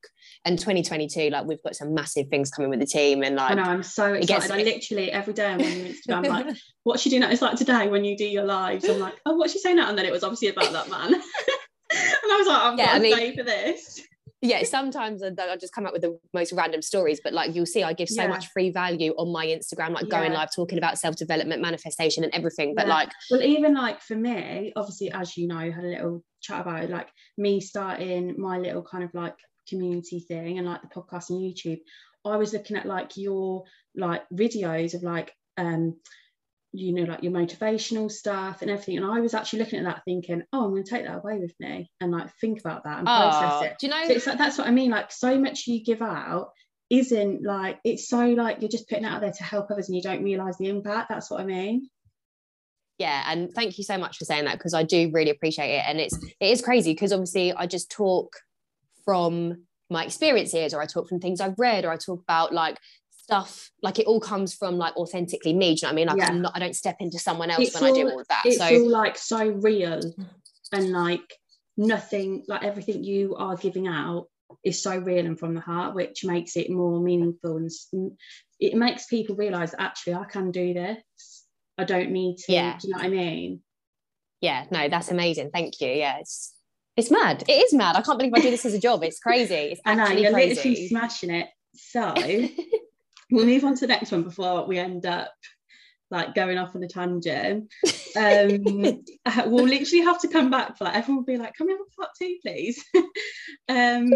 and 2022 like we've got some massive things coming with the team and like, I know I'm so it gets- excited I literally every day I'm on Instagram I'm like [LAUGHS] what's she doing it's like today when you do your lives I'm like oh what's she saying now? And then it was obviously about that man. [LAUGHS] And I was like I'm Yeah, I mean- for this yeah sometimes I, I just come up with the most random stories but like you'll see i give so Yeah. much free value on my instagram like going Yeah. live talking about self-development manifestation and everything but Yeah. like Well, even like for me, obviously, as you know, had a little chat about it, like me starting my little kind of like community thing and like the podcast and YouTube. I was looking at like your like videos of like um you know like your motivational stuff and everything. And I was actually looking at that thinking oh I'm going to take that away with me and like think about that and oh process it. Do you know so it's like that's what I mean like so much you give out isn't like it's so like you're just putting it out there to help others and you don't realize the impact that's what I mean. Yeah and thank you so much for saying that because i do really appreciate it and it's it is crazy because obviously i just talk from my experiences or i talk from things i've read or i talk about like stuff like it all comes from like authentically me do you know what i mean? Like Yeah. i'm not i don't step into someone else It's when i do all- all of that it's so all like so real mm. and like nothing like everything you are giving out is so real and from the heart which makes it more meaningful and it makes people realize actually i can do this. I don't need to Yeah. do you know what i mean? Yeah no that's amazing thank you yeah it's it's mad it is mad i can't believe i do this as a job it's crazy it's i know you're literally smashing it so [LAUGHS] we'll move on to the next one before we end up like going off on a tangent. [LAUGHS] Um, we'll literally have to come back for that. Everyone will be like, "Come we have part two, please?" [LAUGHS] um,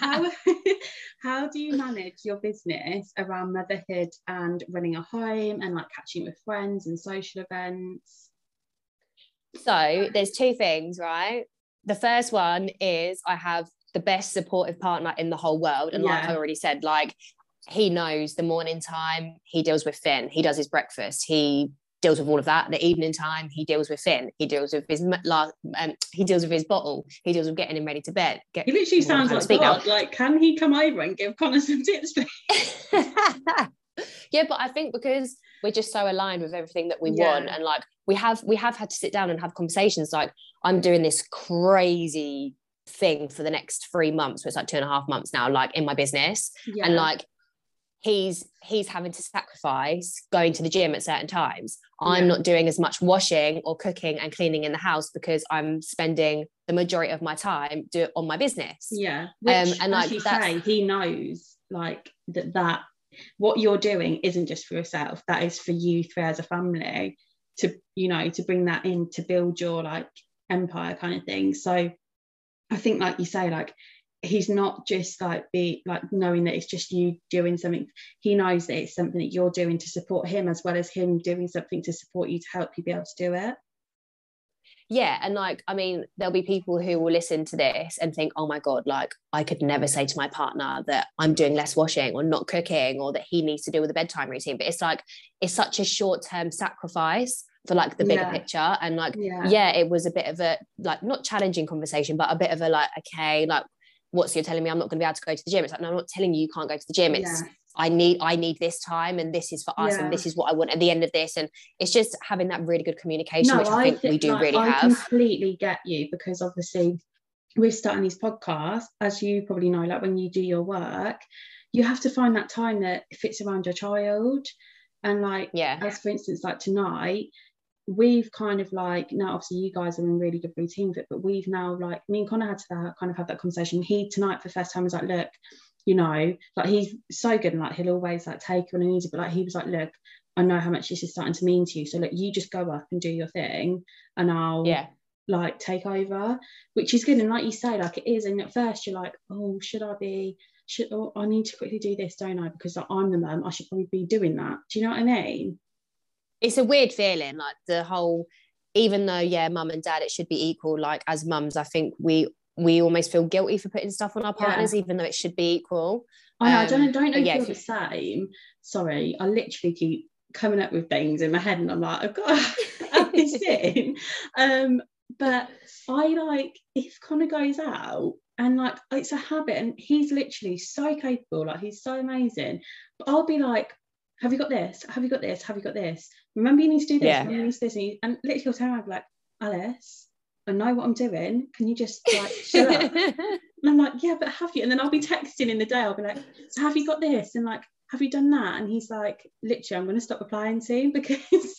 how [LAUGHS] how do you manage your business around motherhood and running a home and like catching with friends and social events? So there's two things, right? The first one is I have the best supportive partner in the whole world. And like I already said, like he knows the morning time, he deals with Finn, he does his breakfast, he deals with all of that. The evening time, he deals with Finn, he deals with his m- la- um, he deals with his bottle, he deals with getting him ready to bed. Get, He literally sounds like now. God. Like, can he come over and give Connor some tips, please? [LAUGHS] [LAUGHS] yeah but i think because we're just so aligned with everything that we Yeah. want and like we have we have had to sit down and have conversations like i'm doing this crazy thing for the next three months so it's like two and a half months now like in my business Yeah. and like he's he's having to sacrifice going to the gym at certain times i'm Yeah. not doing as much washing or cooking and cleaning in the house because i'm spending the majority of my time do it on my business yeah, which, Um, and, like, you say, he knows like that that what you're doing isn't just for yourself. That is for you three as a family to you know to bring that in to build your like empire kind of thing. So I think, like you say, like he's not just like be like knowing that it's just you doing something he knows that it's something that you're doing to support him as well as him doing something to support you to help you be able to do it yeah and like i mean there'll be people who will listen to this and think oh my god like i could never say to my partner that i'm doing less washing or not cooking or that he needs to deal with a bedtime routine but it's like it's such a short term sacrifice for like the bigger yeah. picture and like yeah. yeah it was a bit of a like not challenging conversation but a bit of a like okay like what's you're telling me I'm not going to be able to go to the gym. It's like, no, I'm not telling you you can't go to the gym. It's yeah. I need I need this time and this is for us yeah. and this is what I want at the end of this. And it's just having that really good communication, no, which I, I think, we do like, really I have. I completely get you because obviously we're starting these podcasts, as you probably know, like when you do your work, you have to find that time that fits around your child. And like yeah, as for instance, like tonight, we've kind of like now obviously you guys are in really good routine of it but we've now like me and Connor had to that, kind of have that conversation. He tonight for the first time was like look you know like he's so good and like he'll always like take on and easy but like he was like look I know how much this is starting to mean to you so look you just go up and do your thing and I'll yeah. like take over which is good and like you say like it is and at first you're like oh should I be should oh, I need to quickly do this don't I? Because like, I'm the mum I should probably be doing that do you know what I mean it's a weird feeling like the whole even though yeah mum and dad it should be equal like as mums i think we we almost feel guilty for putting stuff on our partners yeah. even though it should be equal I, know, um, I don't, don't know if yeah, you're the same sorry I literally keep coming up with things in my head and I'm like I've got to add this in um but I like if Connor goes out and like it's a habit and he's literally so capable like he's so amazing but I'll be like have you got this? Have you got this? Have you got this? Remember you need to do this. Yeah. Remember you need to do this. And, you, and literally will turn around like, Alice, I know what I'm doing. Can you just like shut up? [LAUGHS] and I'm like, yeah, but have you? And then I'll be texting in the day. I'll be like, so have you got this? And like, have you done that? And he's like, literally, I'm going to stop replying to [LAUGHS] because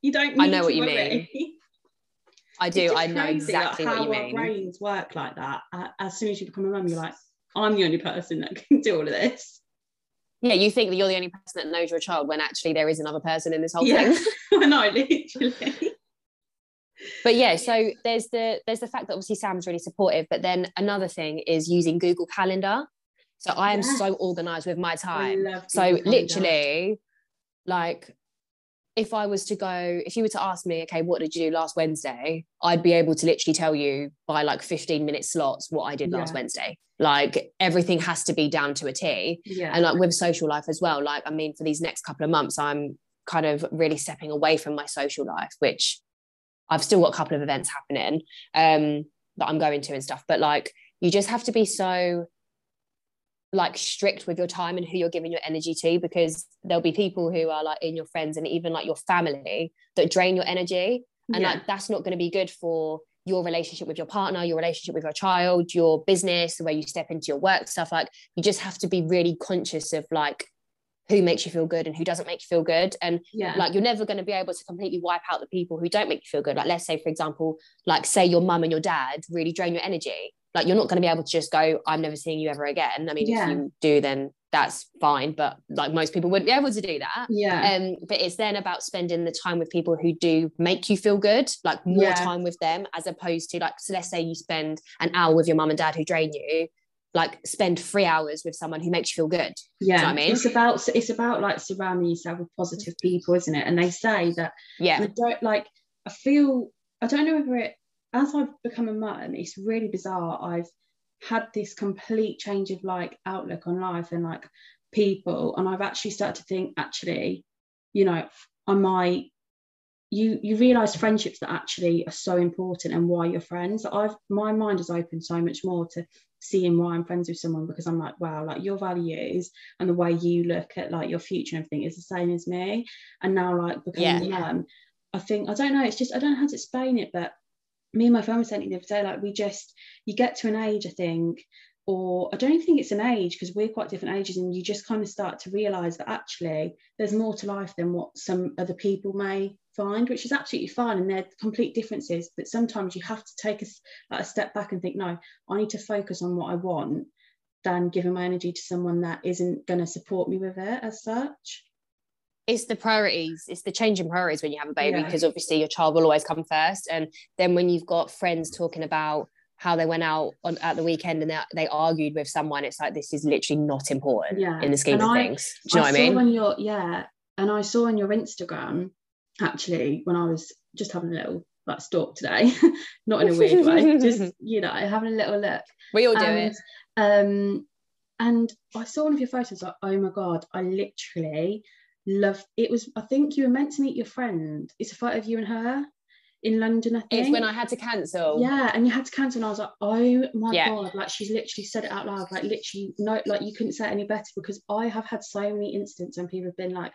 you don't. I know what you worry. mean. [LAUGHS] I do. I know exactly like what you mean. How our brains work like that. Uh, as soon as you become a mum, you're like, I'm the only person that can do all of this yeah, you think that you're the only person that knows your child when actually there is another person in this whole yeah. thing. [LAUGHS] no, literally. but yeah, so there's the there's the fact that obviously Sam's really supportive, but then another thing is using Google Calendar. So I am yes. so organized with my time. So literally, like if I was to go, if you were to ask me, okay, what did you do last Wednesday? I'd be able to literally tell you by like 15 minute slots what I did yeah. last Wednesday. Like everything has to be down to a T. Yeah. And like with social life as well. Like, I mean, for these next couple of months, I'm kind of really stepping away from my social life, which I've still got a couple of events happening um, that I'm going to and stuff. But like, you just have to be so like strict with your time and who you're giving your energy to because there'll be people who are like in your friends and even like your family that drain your energy and yeah. like that's not going to be good for your relationship with your partner your relationship with your child your business the way you step into your work stuff like you just have to be really conscious of like who makes you feel good and who doesn't make you feel good and yeah. like you're never going to be able to completely wipe out the people who don't make you feel good like let's say for example like say your mum and your dad really drain your energy like you're not going to be able to just go i'm never seeing you ever again. I mean yeah. if you do then that's fine but like most people wouldn't be able to do that. Yeah. Um but it's then about spending the time with people who do make you feel good like more yeah. time with them as opposed to like so let's say you spend an hour with your mum and dad who drain you like spend three hours with someone who makes you feel good. Yeah. I mean? It's about it's about like surrounding yourself with positive people isn't it? And they say that yeah. I don't like I feel I don't know whether it as I've become a mum, it's really bizarre. I've had this complete change of like outlook on life and like people, and I've actually started to think, actually, you know, I might. You you realize friendships that actually are so important and why you're friends. I've my mind has opened so much more to seeing why I'm friends with someone because I'm like, wow, like your values and the way you look at like your future and everything is the same as me. And now like becoming yeah. mum, I think I don't know, it's just I don't know how to explain it, but me and my friend were saying the other day, like we just you get to an age, I think, or I don't even think it's an age because we're quite different ages, and you just kind of start to realise that actually there's more to life than what some other people may find, which is absolutely fine, and they're complete differences. But sometimes you have to take a, like a step back and think, no, I need to focus on what I want than giving my energy to someone that isn't going to support me with it as such it's the priorities it's the change in priorities when you have a baby because yeah. obviously your child will always come first and then when you've got friends talking about how they went out on at the weekend and they, they argued with someone it's like this is literally not important Yeah. in the scheme And of I- things do you know I what i saw mean on your yeah, and I saw on your Instagram actually when I was just having a little like stalk today, [LAUGHS] not in a weird way, just [LAUGHS] you know having a little look. we all do and, it Um, and I saw one of your photos like, oh my god, I literally love. It was I think you were meant to meet your friend. It's a photo of you and her in London. I think it's when i had to cancel yeah, and you had to cancel, and I was like, oh my Yeah. god, like she's literally said it out loud, like literally, no, like you couldn't say it any better because I have had so many instances when people have been like,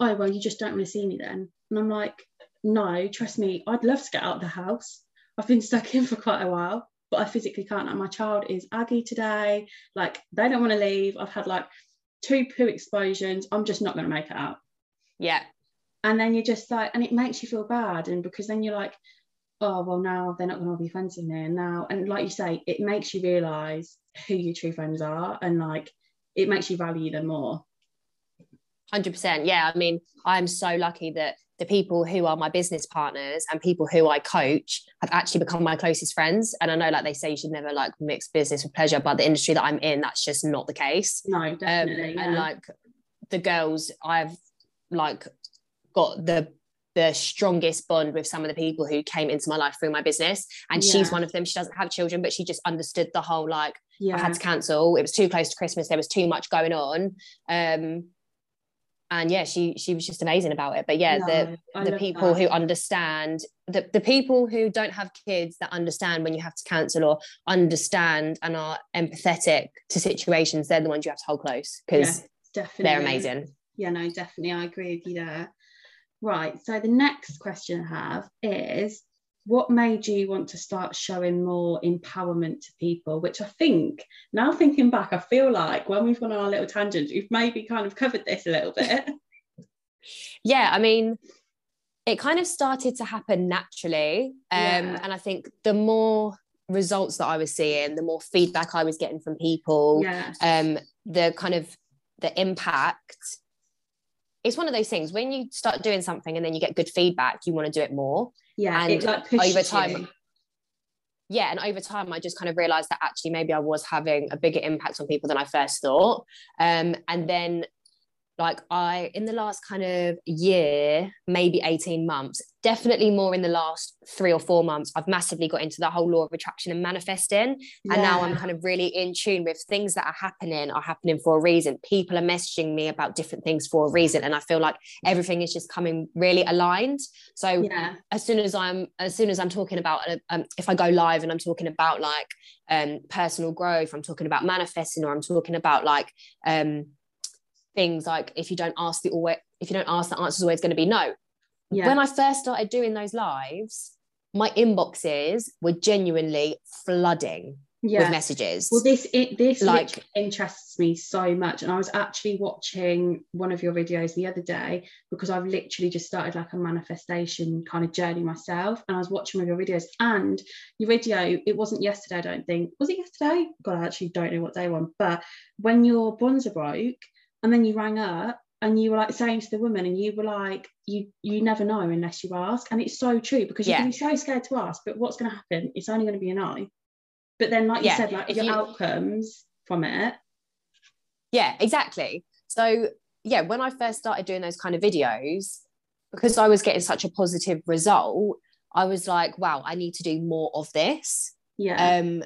oh well, you just don't want to see me then, and I'm like, no, trust me, I'd love to get out of the house. I've been stuck in for quite a while, but I physically can't. Like my child is Aggie today, like they don't want to leave. I've had like two poo explosions. I'm just not going to make it up. yeah and then you're just like and it makes you feel bad and because then you're like oh well now they're not going to be friends me and now and like you say it makes you realize who your true friends are and like it makes you value them more 100% yeah i mean i'm so lucky that the people who are my business partners and people who i coach have actually become my closest friends. And i know like they say you should never like mix business with pleasure but the industry that i'm in that's just not the case. No um, definitely and like the girls i've like got the the strongest bond with some of the people who came into my life through my business. And she's one of them. She doesn't have children but she just understood the whole like yeah I had to cancel. It was too close to Christmas. There was too much going on. Um, and yeah, she she was just amazing about it. But yeah, the No, I the people that. who understand the, the people who don't have kids that understand when you have to cancel or understand and are empathetic to situations, they're the ones you have to hold close because Yeah, they're amazing. yeah no definitely i agree with you there right so the next question i have is what made you want to start showing more empowerment to people which i think now thinking back i feel like when we've gone on our little tangents we've maybe kind of covered this a little bit. [LAUGHS] Yeah i mean it kind of started to happen naturally um, Yeah. and i think the more results that i was seeing the more feedback i was getting from people yeah um, the kind of the impact it's one of those things when you start doing something and then you get good feedback you want to do it more yeah and it like over time- you. yeah and over time i just kind of realized that actually maybe i was having a bigger impact on people than i first thought um, and then like i in the last kind of year maybe 18 months definitely more in the last three or four months i've massively got into the whole law of attraction and manifesting. And now i'm kind of really in tune with things that are happening are happening for a reason. People are messaging me about different things for a reason and i feel like everything is just coming really aligned. So yeah. as soon as i'm as soon as i'm talking about uh, um, if i go live and i'm talking about like um personal growth i'm talking about manifesting or i'm talking about like um things like if you don't ask the always if you don't ask the answer's always going to be no. Yeah. When i first started doing those lives my inboxes were genuinely flooding yeah. with messages. Well, this it, this Like- interests me so much, and I was actually watching one of your videos the other day because I've literally just started like a manifestation kind of journey myself, and I was watching one of your videos, and your video it wasn't yesterday, I don't think. Was it yesterday? God, I actually don't know what day one, but when your bonds broke, and then you rang up. And you were like saying to the woman, and you were like, you you never know unless you ask, and it's so true because you Yeah. can be so scared to ask, but what's going to happen? It's only going to be a no. But then, like you Yeah, said, like if your you- outcomes from it. yeah exactly so yeah when i first started doing those kind of videos because i was getting such a positive result i was like wow i need to do more of this Yeah. um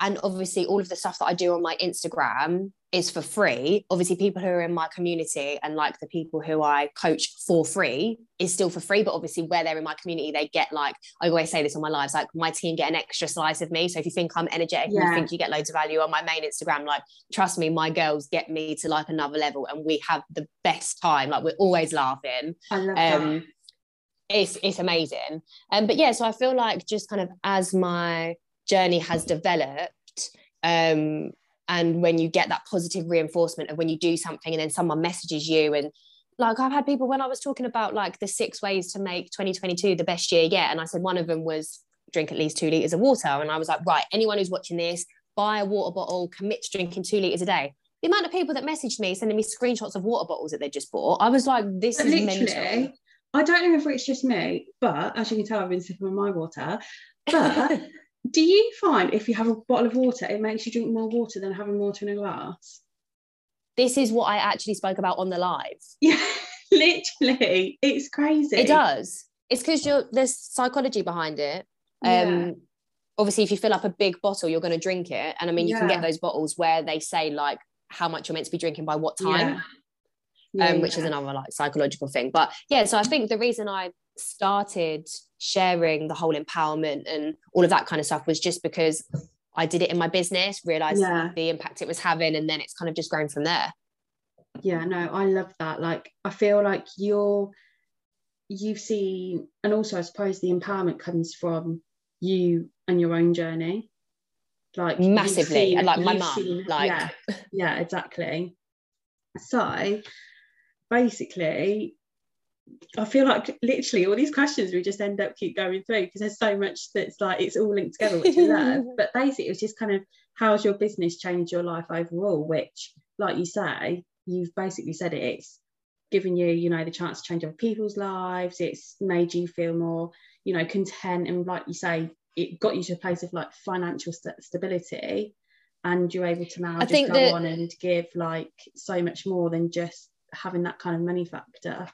and obviously all of the stuff that i do on my instagram is for free. Obviously people who are in my community and like the people who i coach for free is still for free but obviously where they're in my community they get like i always say this on my lives like my team get an extra slice of me. So if you think i'm energetic and you think you get loads of value on my main instagram like trust me my girls get me to like another level and we have the best time. Like we're always laughing. I love that. um it's it's amazing. Um but yeah so i feel like just kind of as my journey has developed um and when you get that positive reinforcement of when you do something and then someone messages you and like I've had people when I was talking about like the six ways to make 2022 the best year yet and I said one of them was drink at least 2 liters of water and I was like right anyone who's watching this buy a water bottle commit to drinking 2 liters a day the amount of people that messaged me sending me screenshots of water bottles that they just bought I was like this But is literally, mental I don't know if it's just me, but as you can tell, I've been sipping on my water. But [LAUGHS] do you find if you have a bottle of water, it makes you drink more water than having water in a glass? This is what I actually spoke about on the live. [LAUGHS] Yeah, literally. It's crazy. It does. It's because you're there's psychology behind it. Um Yeah. obviously if you fill up a big bottle, you're gonna drink it. And I mean you can get those bottles where they say like how much you're meant to be drinking by what time. Yeah. um, Yeah, which is another like psychological thing. But yeah, so I think the reason I started sharing the whole empowerment and all of that kind of stuff was just because I did it in my business, realized Yeah. the impact it was having, and then it's kind of just grown from there. yeah no i love that like i feel like you're you've seen and also i suppose the empowerment comes from you and your own journey like Massively, seen- and, like, my mum, seen- like- yeah, yeah exactly so basically I feel like literally all these questions we just end up keep going through because there's so much that's like it's all linked together, which I love. [LAUGHS] But basically, it was just kind of how's your business changed your life overall, which, like you say, you've basically said it. It's given you, you know, the chance to change other people's lives. It's made you feel more, you know, content, and like you say, it got you to a place of like financial st- stability, and you're able to now I just think go that- on and give like so much more than just having that kind of money factor.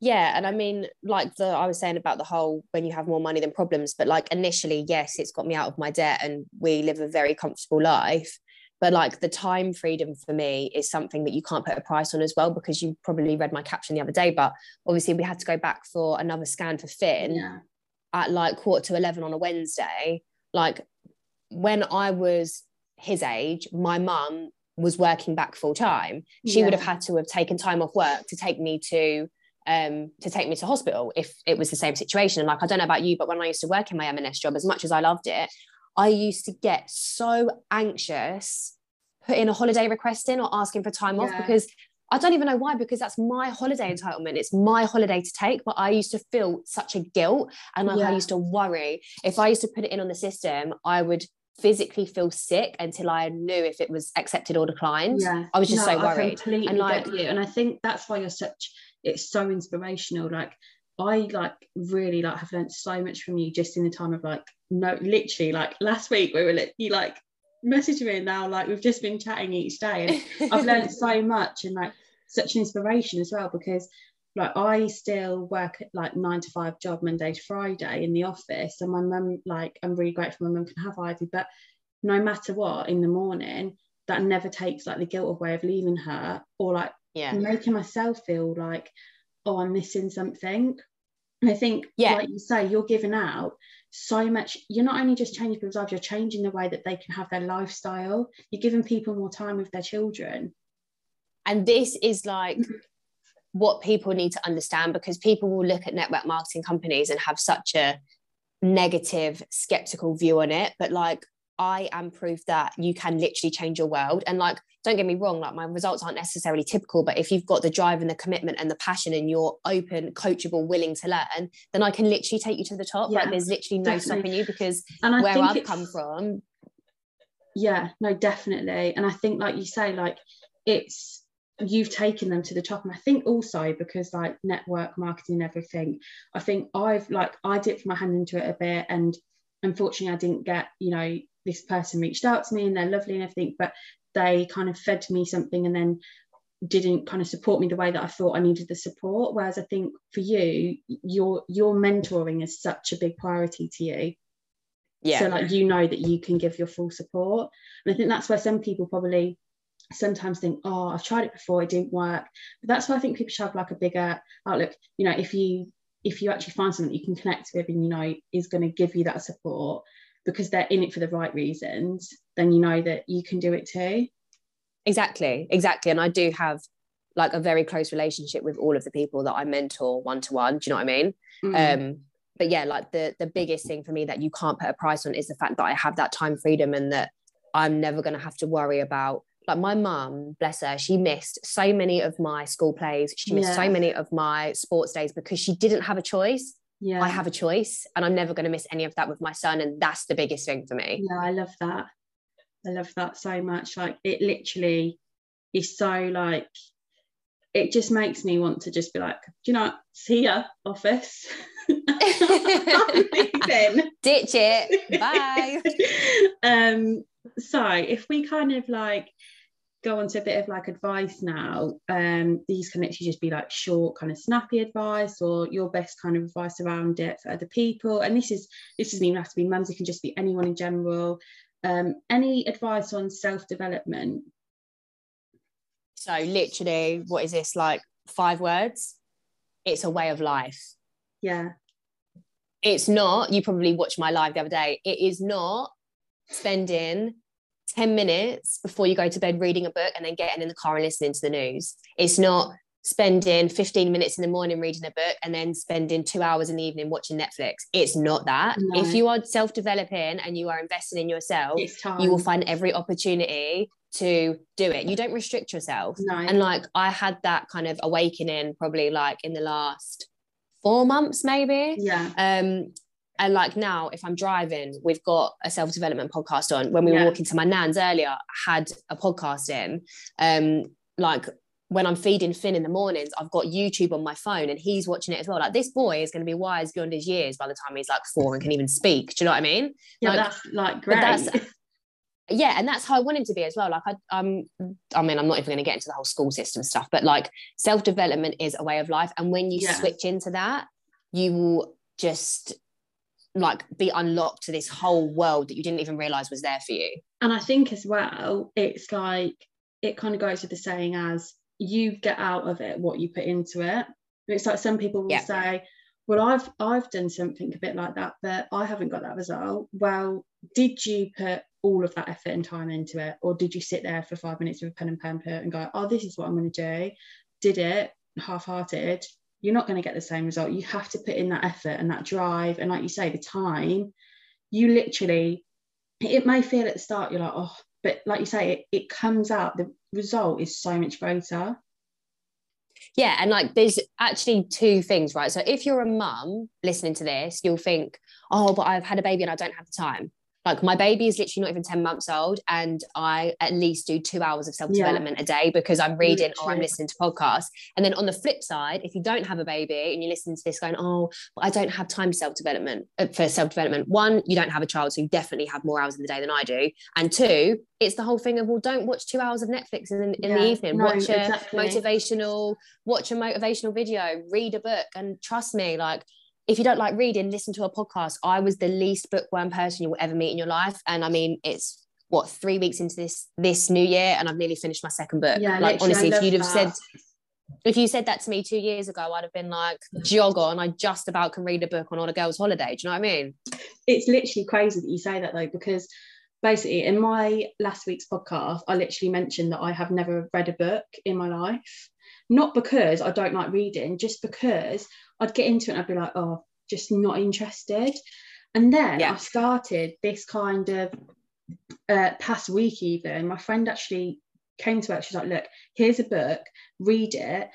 Yeah, and I mean, like the I was saying about the whole when you have more money than problems, but like initially, yes, it's got me out of my debt, and we live a very comfortable life. But like the time freedom for me is something that you can't put a price on as well, because you probably read my caption the other day. But obviously, we had to go back for another scan for Finn Yeah. at like quarter to 11 on a Wednesday. Like when I was his age, my mum was working back full time. She would have had to have taken time off work to take me to um to take me to hospital if it was the same situation. And like I don't know about you, but when I used to work in my M&S job, as much as I loved it, I used to get so anxious putting a holiday request in or asking for time off because I don't even know why, because that's my holiday entitlement. It's my holiday to take, but I used to feel such a guilt and like I used to worry. If I used to put it in on the system, I would physically feel sick until I knew if it was accepted or declined. Yeah. I was just so I worried. completely And, like- get you. And I think that's why you're such it's so inspirational. Like I like really like have learned so much from you just in the time of like no literally like last week we were li- you like messaged me now like we've just been chatting each day and I've learned [LAUGHS] so much and like such an inspiration as well because like I still work at like nine to five job Monday to Friday in the office and my mum like I'm really grateful my mum can have Ivy but no matter what in the morning that never takes like the guilt away of leaving her or like yeah. making myself feel like oh I'm missing something and I think Yeah. like you say you're giving out so much you're not only just changing people's lives you're changing the way that they can have their lifestyle you're giving people more time with their children And this is like Mhm. what people need to understand because people will look at network marketing companies and have such a negative, skeptical view on it. But like, I am proof that you can literally change your world. And like, don't get me wrong, like, my results aren't necessarily typical, but if you've got the drive and the commitment and the passion and you're open, coachable, willing to learn, then I can literally take you to the top. Yeah, like, there's literally no definitely. stopping you because and where I've come from, yeah no definitely and i think like you say like it's you've taken them to the top and i think also because like network marketing and everything i think i've like i dipped my hand into it a bit and unfortunately i didn't get you know this person reached out to me and they're lovely and everything but they kind of fed me something and then didn't kind of support me the way that i thought i needed the support. Whereas i think for you your your mentoring is such a big priority to you. Yeah. so like you know that you can give your full support. And i think that's where some people probably sometimes think oh i've tried it before it didn't work. But that's why i think people should have like a bigger outlook. You know if you if you actually find someone that you can connect with and you know is going to give you that support because they're in it for the right reasons then you know that you can do it too Exactly, exactly. And I do have like a very close relationship with all of the people that I mentor one to one. Do you know what I mean? Mm. Um, but yeah, like the the biggest thing for me that you can't put a price on is the fact that I have that time freedom and that I'm never gonna have to worry about like my mum, bless her, she missed so many of my school plays. She missed so many of my sports days because she didn't have a choice. Yeah I have a choice and I'm never gonna miss any of that with my son. And that's the biggest thing for me. yeah i love that i love that so much like it literally is so like it just makes me want to just be like, do you know, what? see ya, office. [LAUGHS] [LAUGHS] Ditch it. [LAUGHS] Bye. um, so if we kind of like go on to a bit of like advice now, um, these can actually just be like short, kind of snappy advice or your best kind of advice around it for other people. And this is this doesn't even have to be mums, it can just be anyone in general. Um, any advice on self-development? So literally, what is this like five words? It's a way of life. Yeah. It's not, you probably watched my live the other day. It is not spending 10 minutes before you go to bed reading a book and then getting in the car and listening to the news. It's not spending 15 minutes in the morning reading a book and then spending two hours in the evening watching Netflix. It's not that. No. If you are self developing and you are investing in yourself, you will find every opportunity to do it. You don't restrict yourself. No. And like I had that kind of awakening probably like in the last four months, maybe. Yeah. Um, and like now if i'm driving we've got a self-development podcast on. When we yeah. were walking to my nan's earlier I had a podcast in. Um like when i'm feeding finn in the mornings i've got youtube on my phone and he's watching it as well. Like this boy is going to be wise beyond his years by the time he's like four and can even speak. Do you know what i mean? Yeah like, that's like great that's [LAUGHS] yeah and that's how i want him to be as well. Like i um i mean i'm not even going to get into the whole school system stuff but like self-development is a way of life. And when you yeah. switch into that you will just like be unlocked to this whole world that you didn't even realize was there for you? And i think as well it's like it kind of goes with the saying as you get out of it what you put into it. It's like some people will yeah. say well i've i've done something a bit like that but i haven't got that result. Well did you put all of that effort and time into it? Or did you sit there for five minutes with a pen and paper and go oh this is what i'm going to do. Did it half-hearted you're not going to get the same result. You have to put in that effort and that drive. And like you say, the time, you literally, it may feel at the start, you're like, oh, but like you say, it, it comes out, the result is so much greater. Yeah. And like there's actually two things, right? So if you're a mum listening to this, you'll think, oh, but I've had a baby and I don't have the time. Like my baby is literally not even 10 months old, and I at least do two hours of self development yeah. a day because I'm reading literally. or I'm listening to podcasts. And then on the flip side, if you don't have a baby and you're listening to this going, oh, but I don't have time for self development uh, for self development, one, you don't have a child, so you definitely have more hours in the day than I do. And two, it's the whole thing of well don't watch two hours of netflix in, in yeah, the evening no, watch a exactly. motivational watch a motivational video read a book and trust me like if you don't like reading, listen to a podcast. I was the least bookworm person you will ever meet in your life. And I mean, it's what three weeks into this this new year, and I've nearly finished my second book. Yeah, like honestly, if you'd have that. said if you said that to me two years ago, I'd have been like, jog on. I just about can read a book on on a girl's holiday. Do you know what I mean? It's literally crazy that you say that though, because basically in my last week's podcast, I literally mentioned that I have never read a book in my life. Not because I don't like reading, just because I'd get into it and I'd be like, oh, just not interested. And then yeah. I started this kind of uh, past week, even. My friend actually came to it. She's like, look, here's a book, read it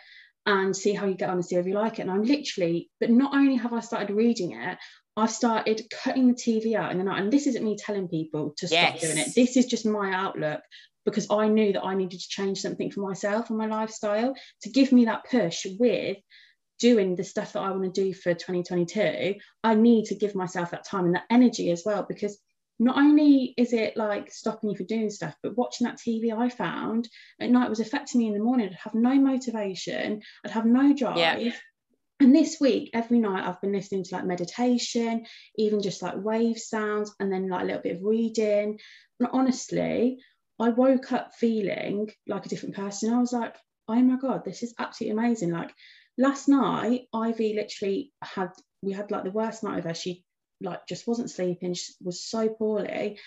and see how you get on and see if you like it. And I'm literally, but not only have I started reading it, I've started cutting the TV out in the night. And this isn't me telling people to stop yes. doing it. This is just my outlook because I knew that I needed to change something for myself and my lifestyle to give me that push with doing the stuff that I want to do for 2022, I need to give myself that time and that energy as well because not only is it like stopping you from doing stuff, but watching that TV I found at night was affecting me in the morning. I'd have no motivation, I'd have no drive. Yeah. And this week, every night I've been listening to like meditation, even just like wave sounds, and then like a little bit of reading. And honestly, I woke up feeling like a different person. I was like, oh my God, this is absolutely amazing. Like last night ivy literally had we had like the worst night her she like just wasn't sleeping she was so poorly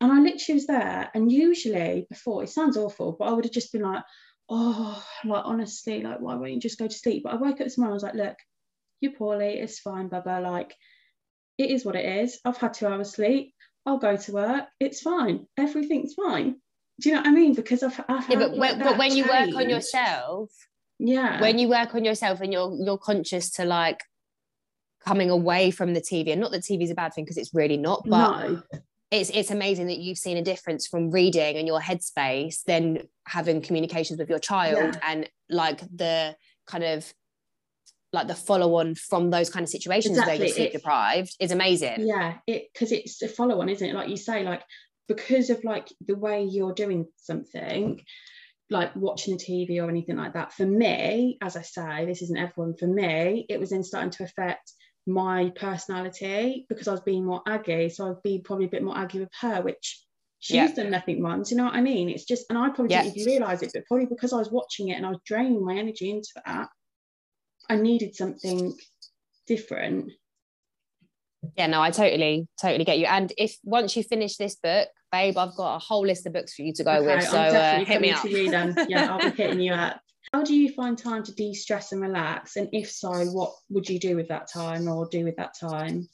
and i literally was there and usually before it sounds awful but i would have just been like oh like honestly like why won't you just go to sleep? But i woke up this morning i was like look you're poorly it's fine blah blah like it is what it is. I've had two hours sleep. I'll go to work. It's fine. Everything's fine. Do you know what i mean? Because i've, I've yeah, but when, but when you work on yourself yeah. when you work on yourself and you're you're conscious to like coming away from the tv and not that tv is a bad thing because it's really not but no. It's it's amazing that you've seen a difference from reading and your headspace then having communications with your child Yeah. and like the kind of like the follow on from those kind of situations where Exactly, you're sleep deprived is amazing. Yeah it because it's a follow on isn't it? Like you say like because of like the way you're doing something like watching the tv or anything like that for me as i say this isn't everyone for me it was then starting to affect my personality because i was being more aggy so i'd be probably a bit more aggy with her which she's Yeah. done nothing do you know what i mean it's just and i probably Yeah. didn't even realize it but probably because i was watching it and i was draining my energy into that i needed something different yeah no i totally totally get you and if once you finish this book babe i've got a whole list of books for you to go Okay, with so uh, hit me up to you then. Yeah, I'll be [LAUGHS] hitting you up. How do you find time to de-stress and relax? And if so, what would you do with that time or do with that time?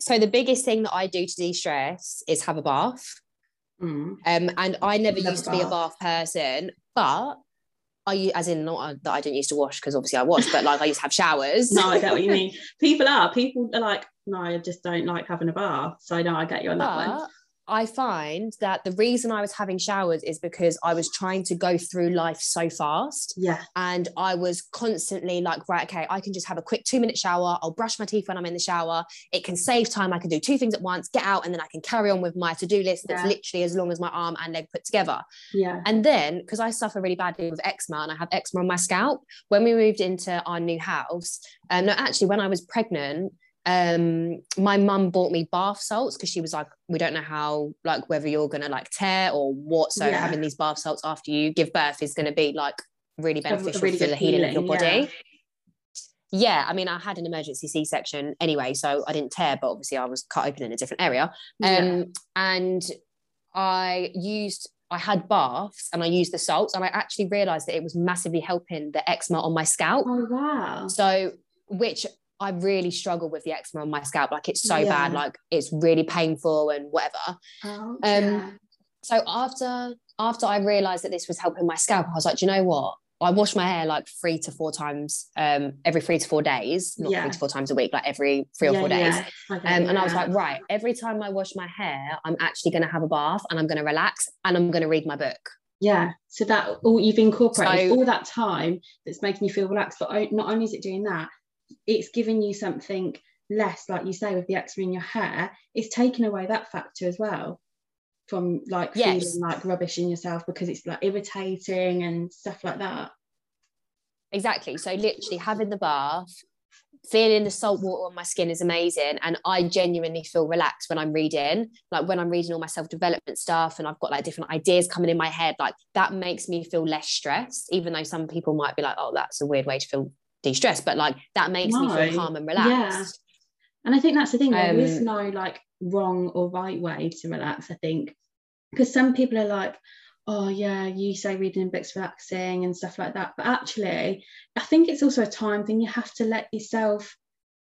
so the biggest thing that i do to de-stress is have a bath Mm. Um, and I never Love used to be a bath. bath person, but I, as in not that I didn't used to wash because obviously I wash, but like I used to have showers. No, I get what you mean. [LAUGHS] People are. People are like, no, I just don't like having a bath. So no, I get you on that one. I find that the reason I was having showers is because I was trying to go through life so fast. Yeah, And I was constantly like, right, okay, I can just have a quick two minute shower. I'll brush my teeth when I'm in the shower. It can save time. I can do two things at once, get out, and then I can carry on with my to do list that's Yeah. literally as long as my arm and leg put together. yeah, And then, because I suffer really badly with eczema and I have eczema on my scalp, when we moved into our new house, um, no, actually, when I was pregnant, um, my mum bought me bath salts because she was like, we don't know how, like, whether you're gonna like tear or what. So Yeah. having these bath salts after you give birth is gonna be like really beneficial really for the healing of your body. yeah. Yeah, I mean, I had an emergency C-section anyway, so I didn't tear, but obviously I was cut open in a different area. yeah. Um, and I used, I had baths and I used the salts, and I actually realized that it was massively helping the eczema on my scalp. Oh wow. So, which I really struggle with the eczema on my scalp. Like it's so Yeah. bad, like it's really painful and whatever. Oh, um, yeah. So after after I realized that this was helping my scalp, I was like, "Do you know what? I wash my hair like three to four times, um, every three to four days, not Yeah. three to four times a week, like every three or Yeah, four days. yeah, get Um, and I was like, right, every time I wash my hair, I'm actually going to have a bath and I'm going to relax and I'm going to read my book. Yeah, so that all you've incorporated So- all that time that's making you feel relaxed, but not only is it doing that, it's giving you something less, like you say, with the eczema in your hair. It's taking away that factor as well from like Yes. feeling like rubbish in yourself because it's like irritating and stuff like that. Exactly. So literally having the bath, feeling the salt water on my skin is amazing. And I genuinely feel relaxed when I'm reading. Like when I'm reading all my self-development stuff and I've got like different ideas coming in my head, like that makes me feel less stressed, even though some people might be like, oh, that's a weird way to feel de-stressed. But like that makes me feel calm and relaxed. And I think that's the thing, there is Um, no like wrong or right way to relax, I think. Because some people are like, oh yeah, you say reading books relaxing and stuff like that. But actually, I think it's also a time thing you have to let yourself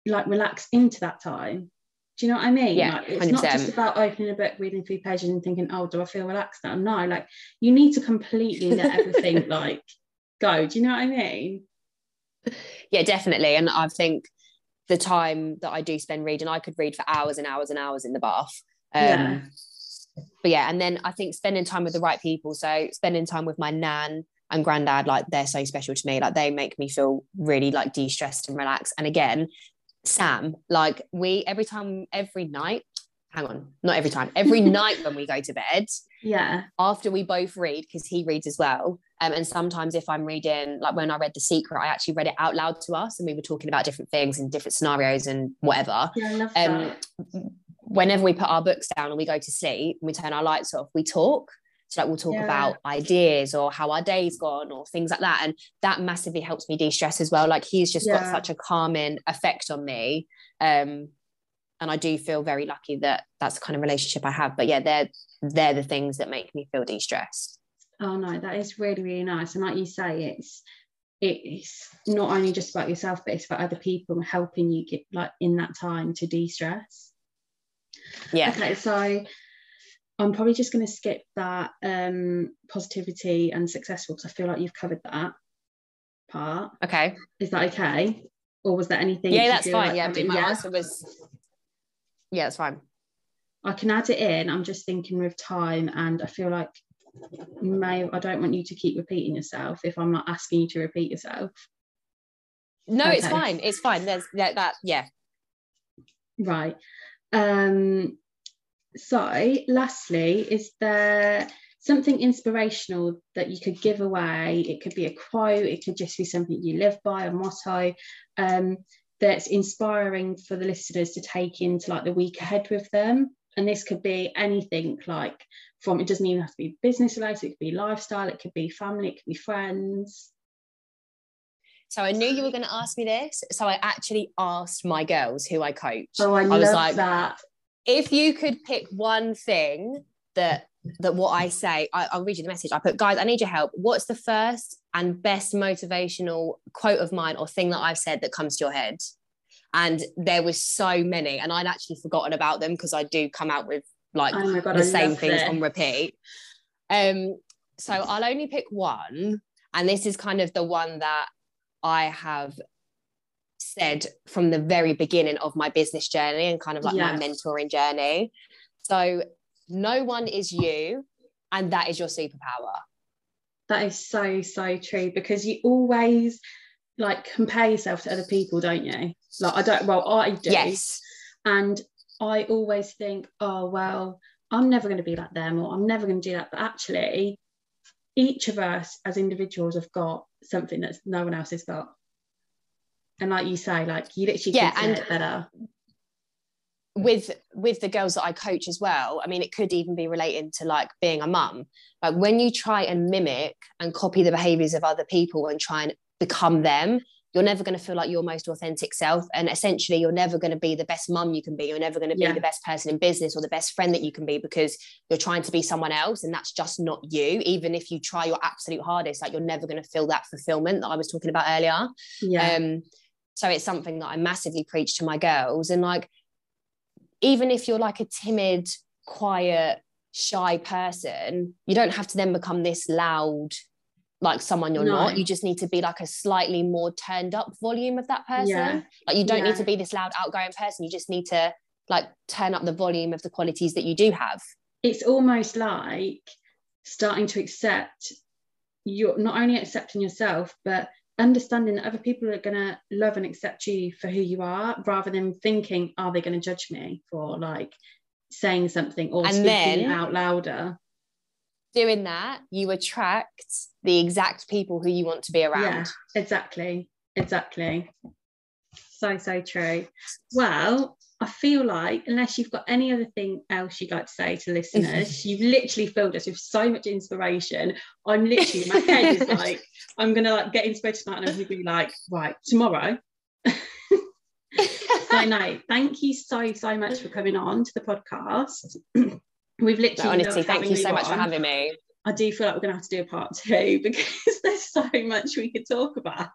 like relax into that time. Do you know what I mean? Yeah, like, it's not just about opening a book, reading three pages and thinking, oh, do I feel relaxed now? No, like you need to completely let everything [LAUGHS] like go. Do you know what I mean? Yeah definitely. And i think the time that i do spend reading i could read for hours and hours and hours in the bath. Um Yeah. but yeah and then i think spending time with the right people. So spending time with my nan and granddad like they're so special to me. Like they make me feel really like de-stressed and relaxed. And again sam like we every time every night hang on not every time every [LAUGHS] night when we go to bed Yeah. after we both read because he reads as well um, and sometimes if i'm reading like when i read the secret i actually read it out loud to us and we were talking about different things and different scenarios and whatever. Yeah, um whenever we put our books down and we go to sleep and we turn our lights off we talk. So like we'll talk Yeah. about ideas or how our day's gone or things like that and that massively helps me de-stress as well. Like he's just got such a calming effect on me. Um and I do feel very lucky that that's the kind of relationship I have. But yeah they're they're the things that make me feel de-stressed Oh no, that is really, really nice. And like you say, it's it's not only just about yourself, but it's about other people helping you get like in that time to de-stress. yeah Okay, so I'm probably just going to skip that um positivity and successful because I feel like you've covered that part. okay Is that okay? Or was there anything? yeah that's fine like yeah did- my answer was yeah it's fine I can add it in. I'm just thinking with time, and I feel like may I don't want you to keep repeating yourself if I'm not asking you to repeat yourself. No, okay. it's fine. It's fine. There's that, that yeah. Right. Um so lastly, is there something inspirational that you could give away? It could be a quote, it could just be something you live by, a motto. Um, that's inspiring for the listeners to take into like the week ahead with them and this could be anything like from it doesn't even have to be business related it could be lifestyle it could be family it could be friends so I knew you were going to ask me this. So I actually asked my girls who I coach. Oh, I, I was like, that. If you could pick one thing that that what I say, I, will read you the message. I put, guys, I need your help. What's the first and best motivational quote of mine or thing that I've said that comes to your head? and there was so many and i'd actually forgotten about them because i do come out with like oh God, the I same things it. on repeat um so i'll only pick one and this is kind of the one that i have said from the very beginning of my business journey and kind of like my mentoring journey so no one is you and that is your superpower that is so so true because you always like compare yourself to other people, don't you? Like I don't well, I do. Yes. And I always think, oh well, I'm never going to be like them or I'm never going to do that. But actually, each of us as individuals have got something that no one else has got. And like you say, like you literally yeah, and it better. With with the girls that I coach as well, I mean, it could even be relating to like being a mum. Like when you try and mimic and copy the behaviors of other people and try and become them you're never going to feel like your most authentic self and essentially you're never going to be the best mum you can be. You're never going to be yeah. the best person in business or the best friend that you can be because you're trying to be someone else and that's just not you. Even if you try your absolute hardest like you're never going to feel that fulfillment that i was talking about earlier. Yeah. Um so it's something that i massively preach to my girls and like even if you're like a timid quiet shy person you don't have to then become this loud like someone you're no. not. You just need to be like a slightly more turned up volume of that person. Yeah. Like you don't yeah. need to be this loud, outgoing person. You just need to like turn up the volume of the qualities that you do have. It's almost like starting to accept you're not only accepting yourself, but understanding that other people are going to love and accept you for who you are rather than thinking, are they going to judge me for like saying something or and speaking then, out louder? Doing that, you attract the exact people who you want to be around. Yeah, exactly. Exactly. So, so true. Well, I feel like, unless you've got any other thing else you'd like to say to listeners, [LAUGHS] you've literally filled us with so much inspiration. I'm literally, my head is [LAUGHS] like, I'm gonna like get inspired tonight and I'm gonna be like, right, tomorrow. [LAUGHS] so no, thank you so, so much for coming on to the podcast. [CLEARS THROAT] We've literally honestly, thank you so much on. for having me. I do feel like we're gonna have to do a part two [LAUGHS] because there's so much we could talk about.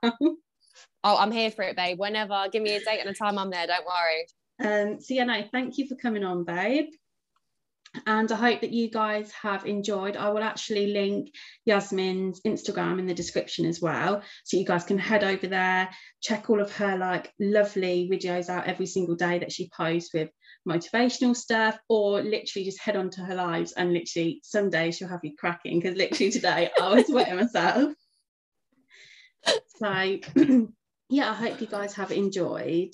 Oh, I'm here for it, babe. Whenever, give me a date and a time I'm there. Don't worry. Um, so yeah, no, thank you for coming on, babe. And I hope that you guys have enjoyed. I will actually link Yasmin's Instagram in the description as well. So you guys can head over there, check all of her like lovely videos out every single day that she posts with motivational stuff or literally just head on to her lives and literally someday she'll have you cracking because literally today I was [LAUGHS] wetting myself. So [CLEARS THROAT] yeah, I hope you guys have enjoyed.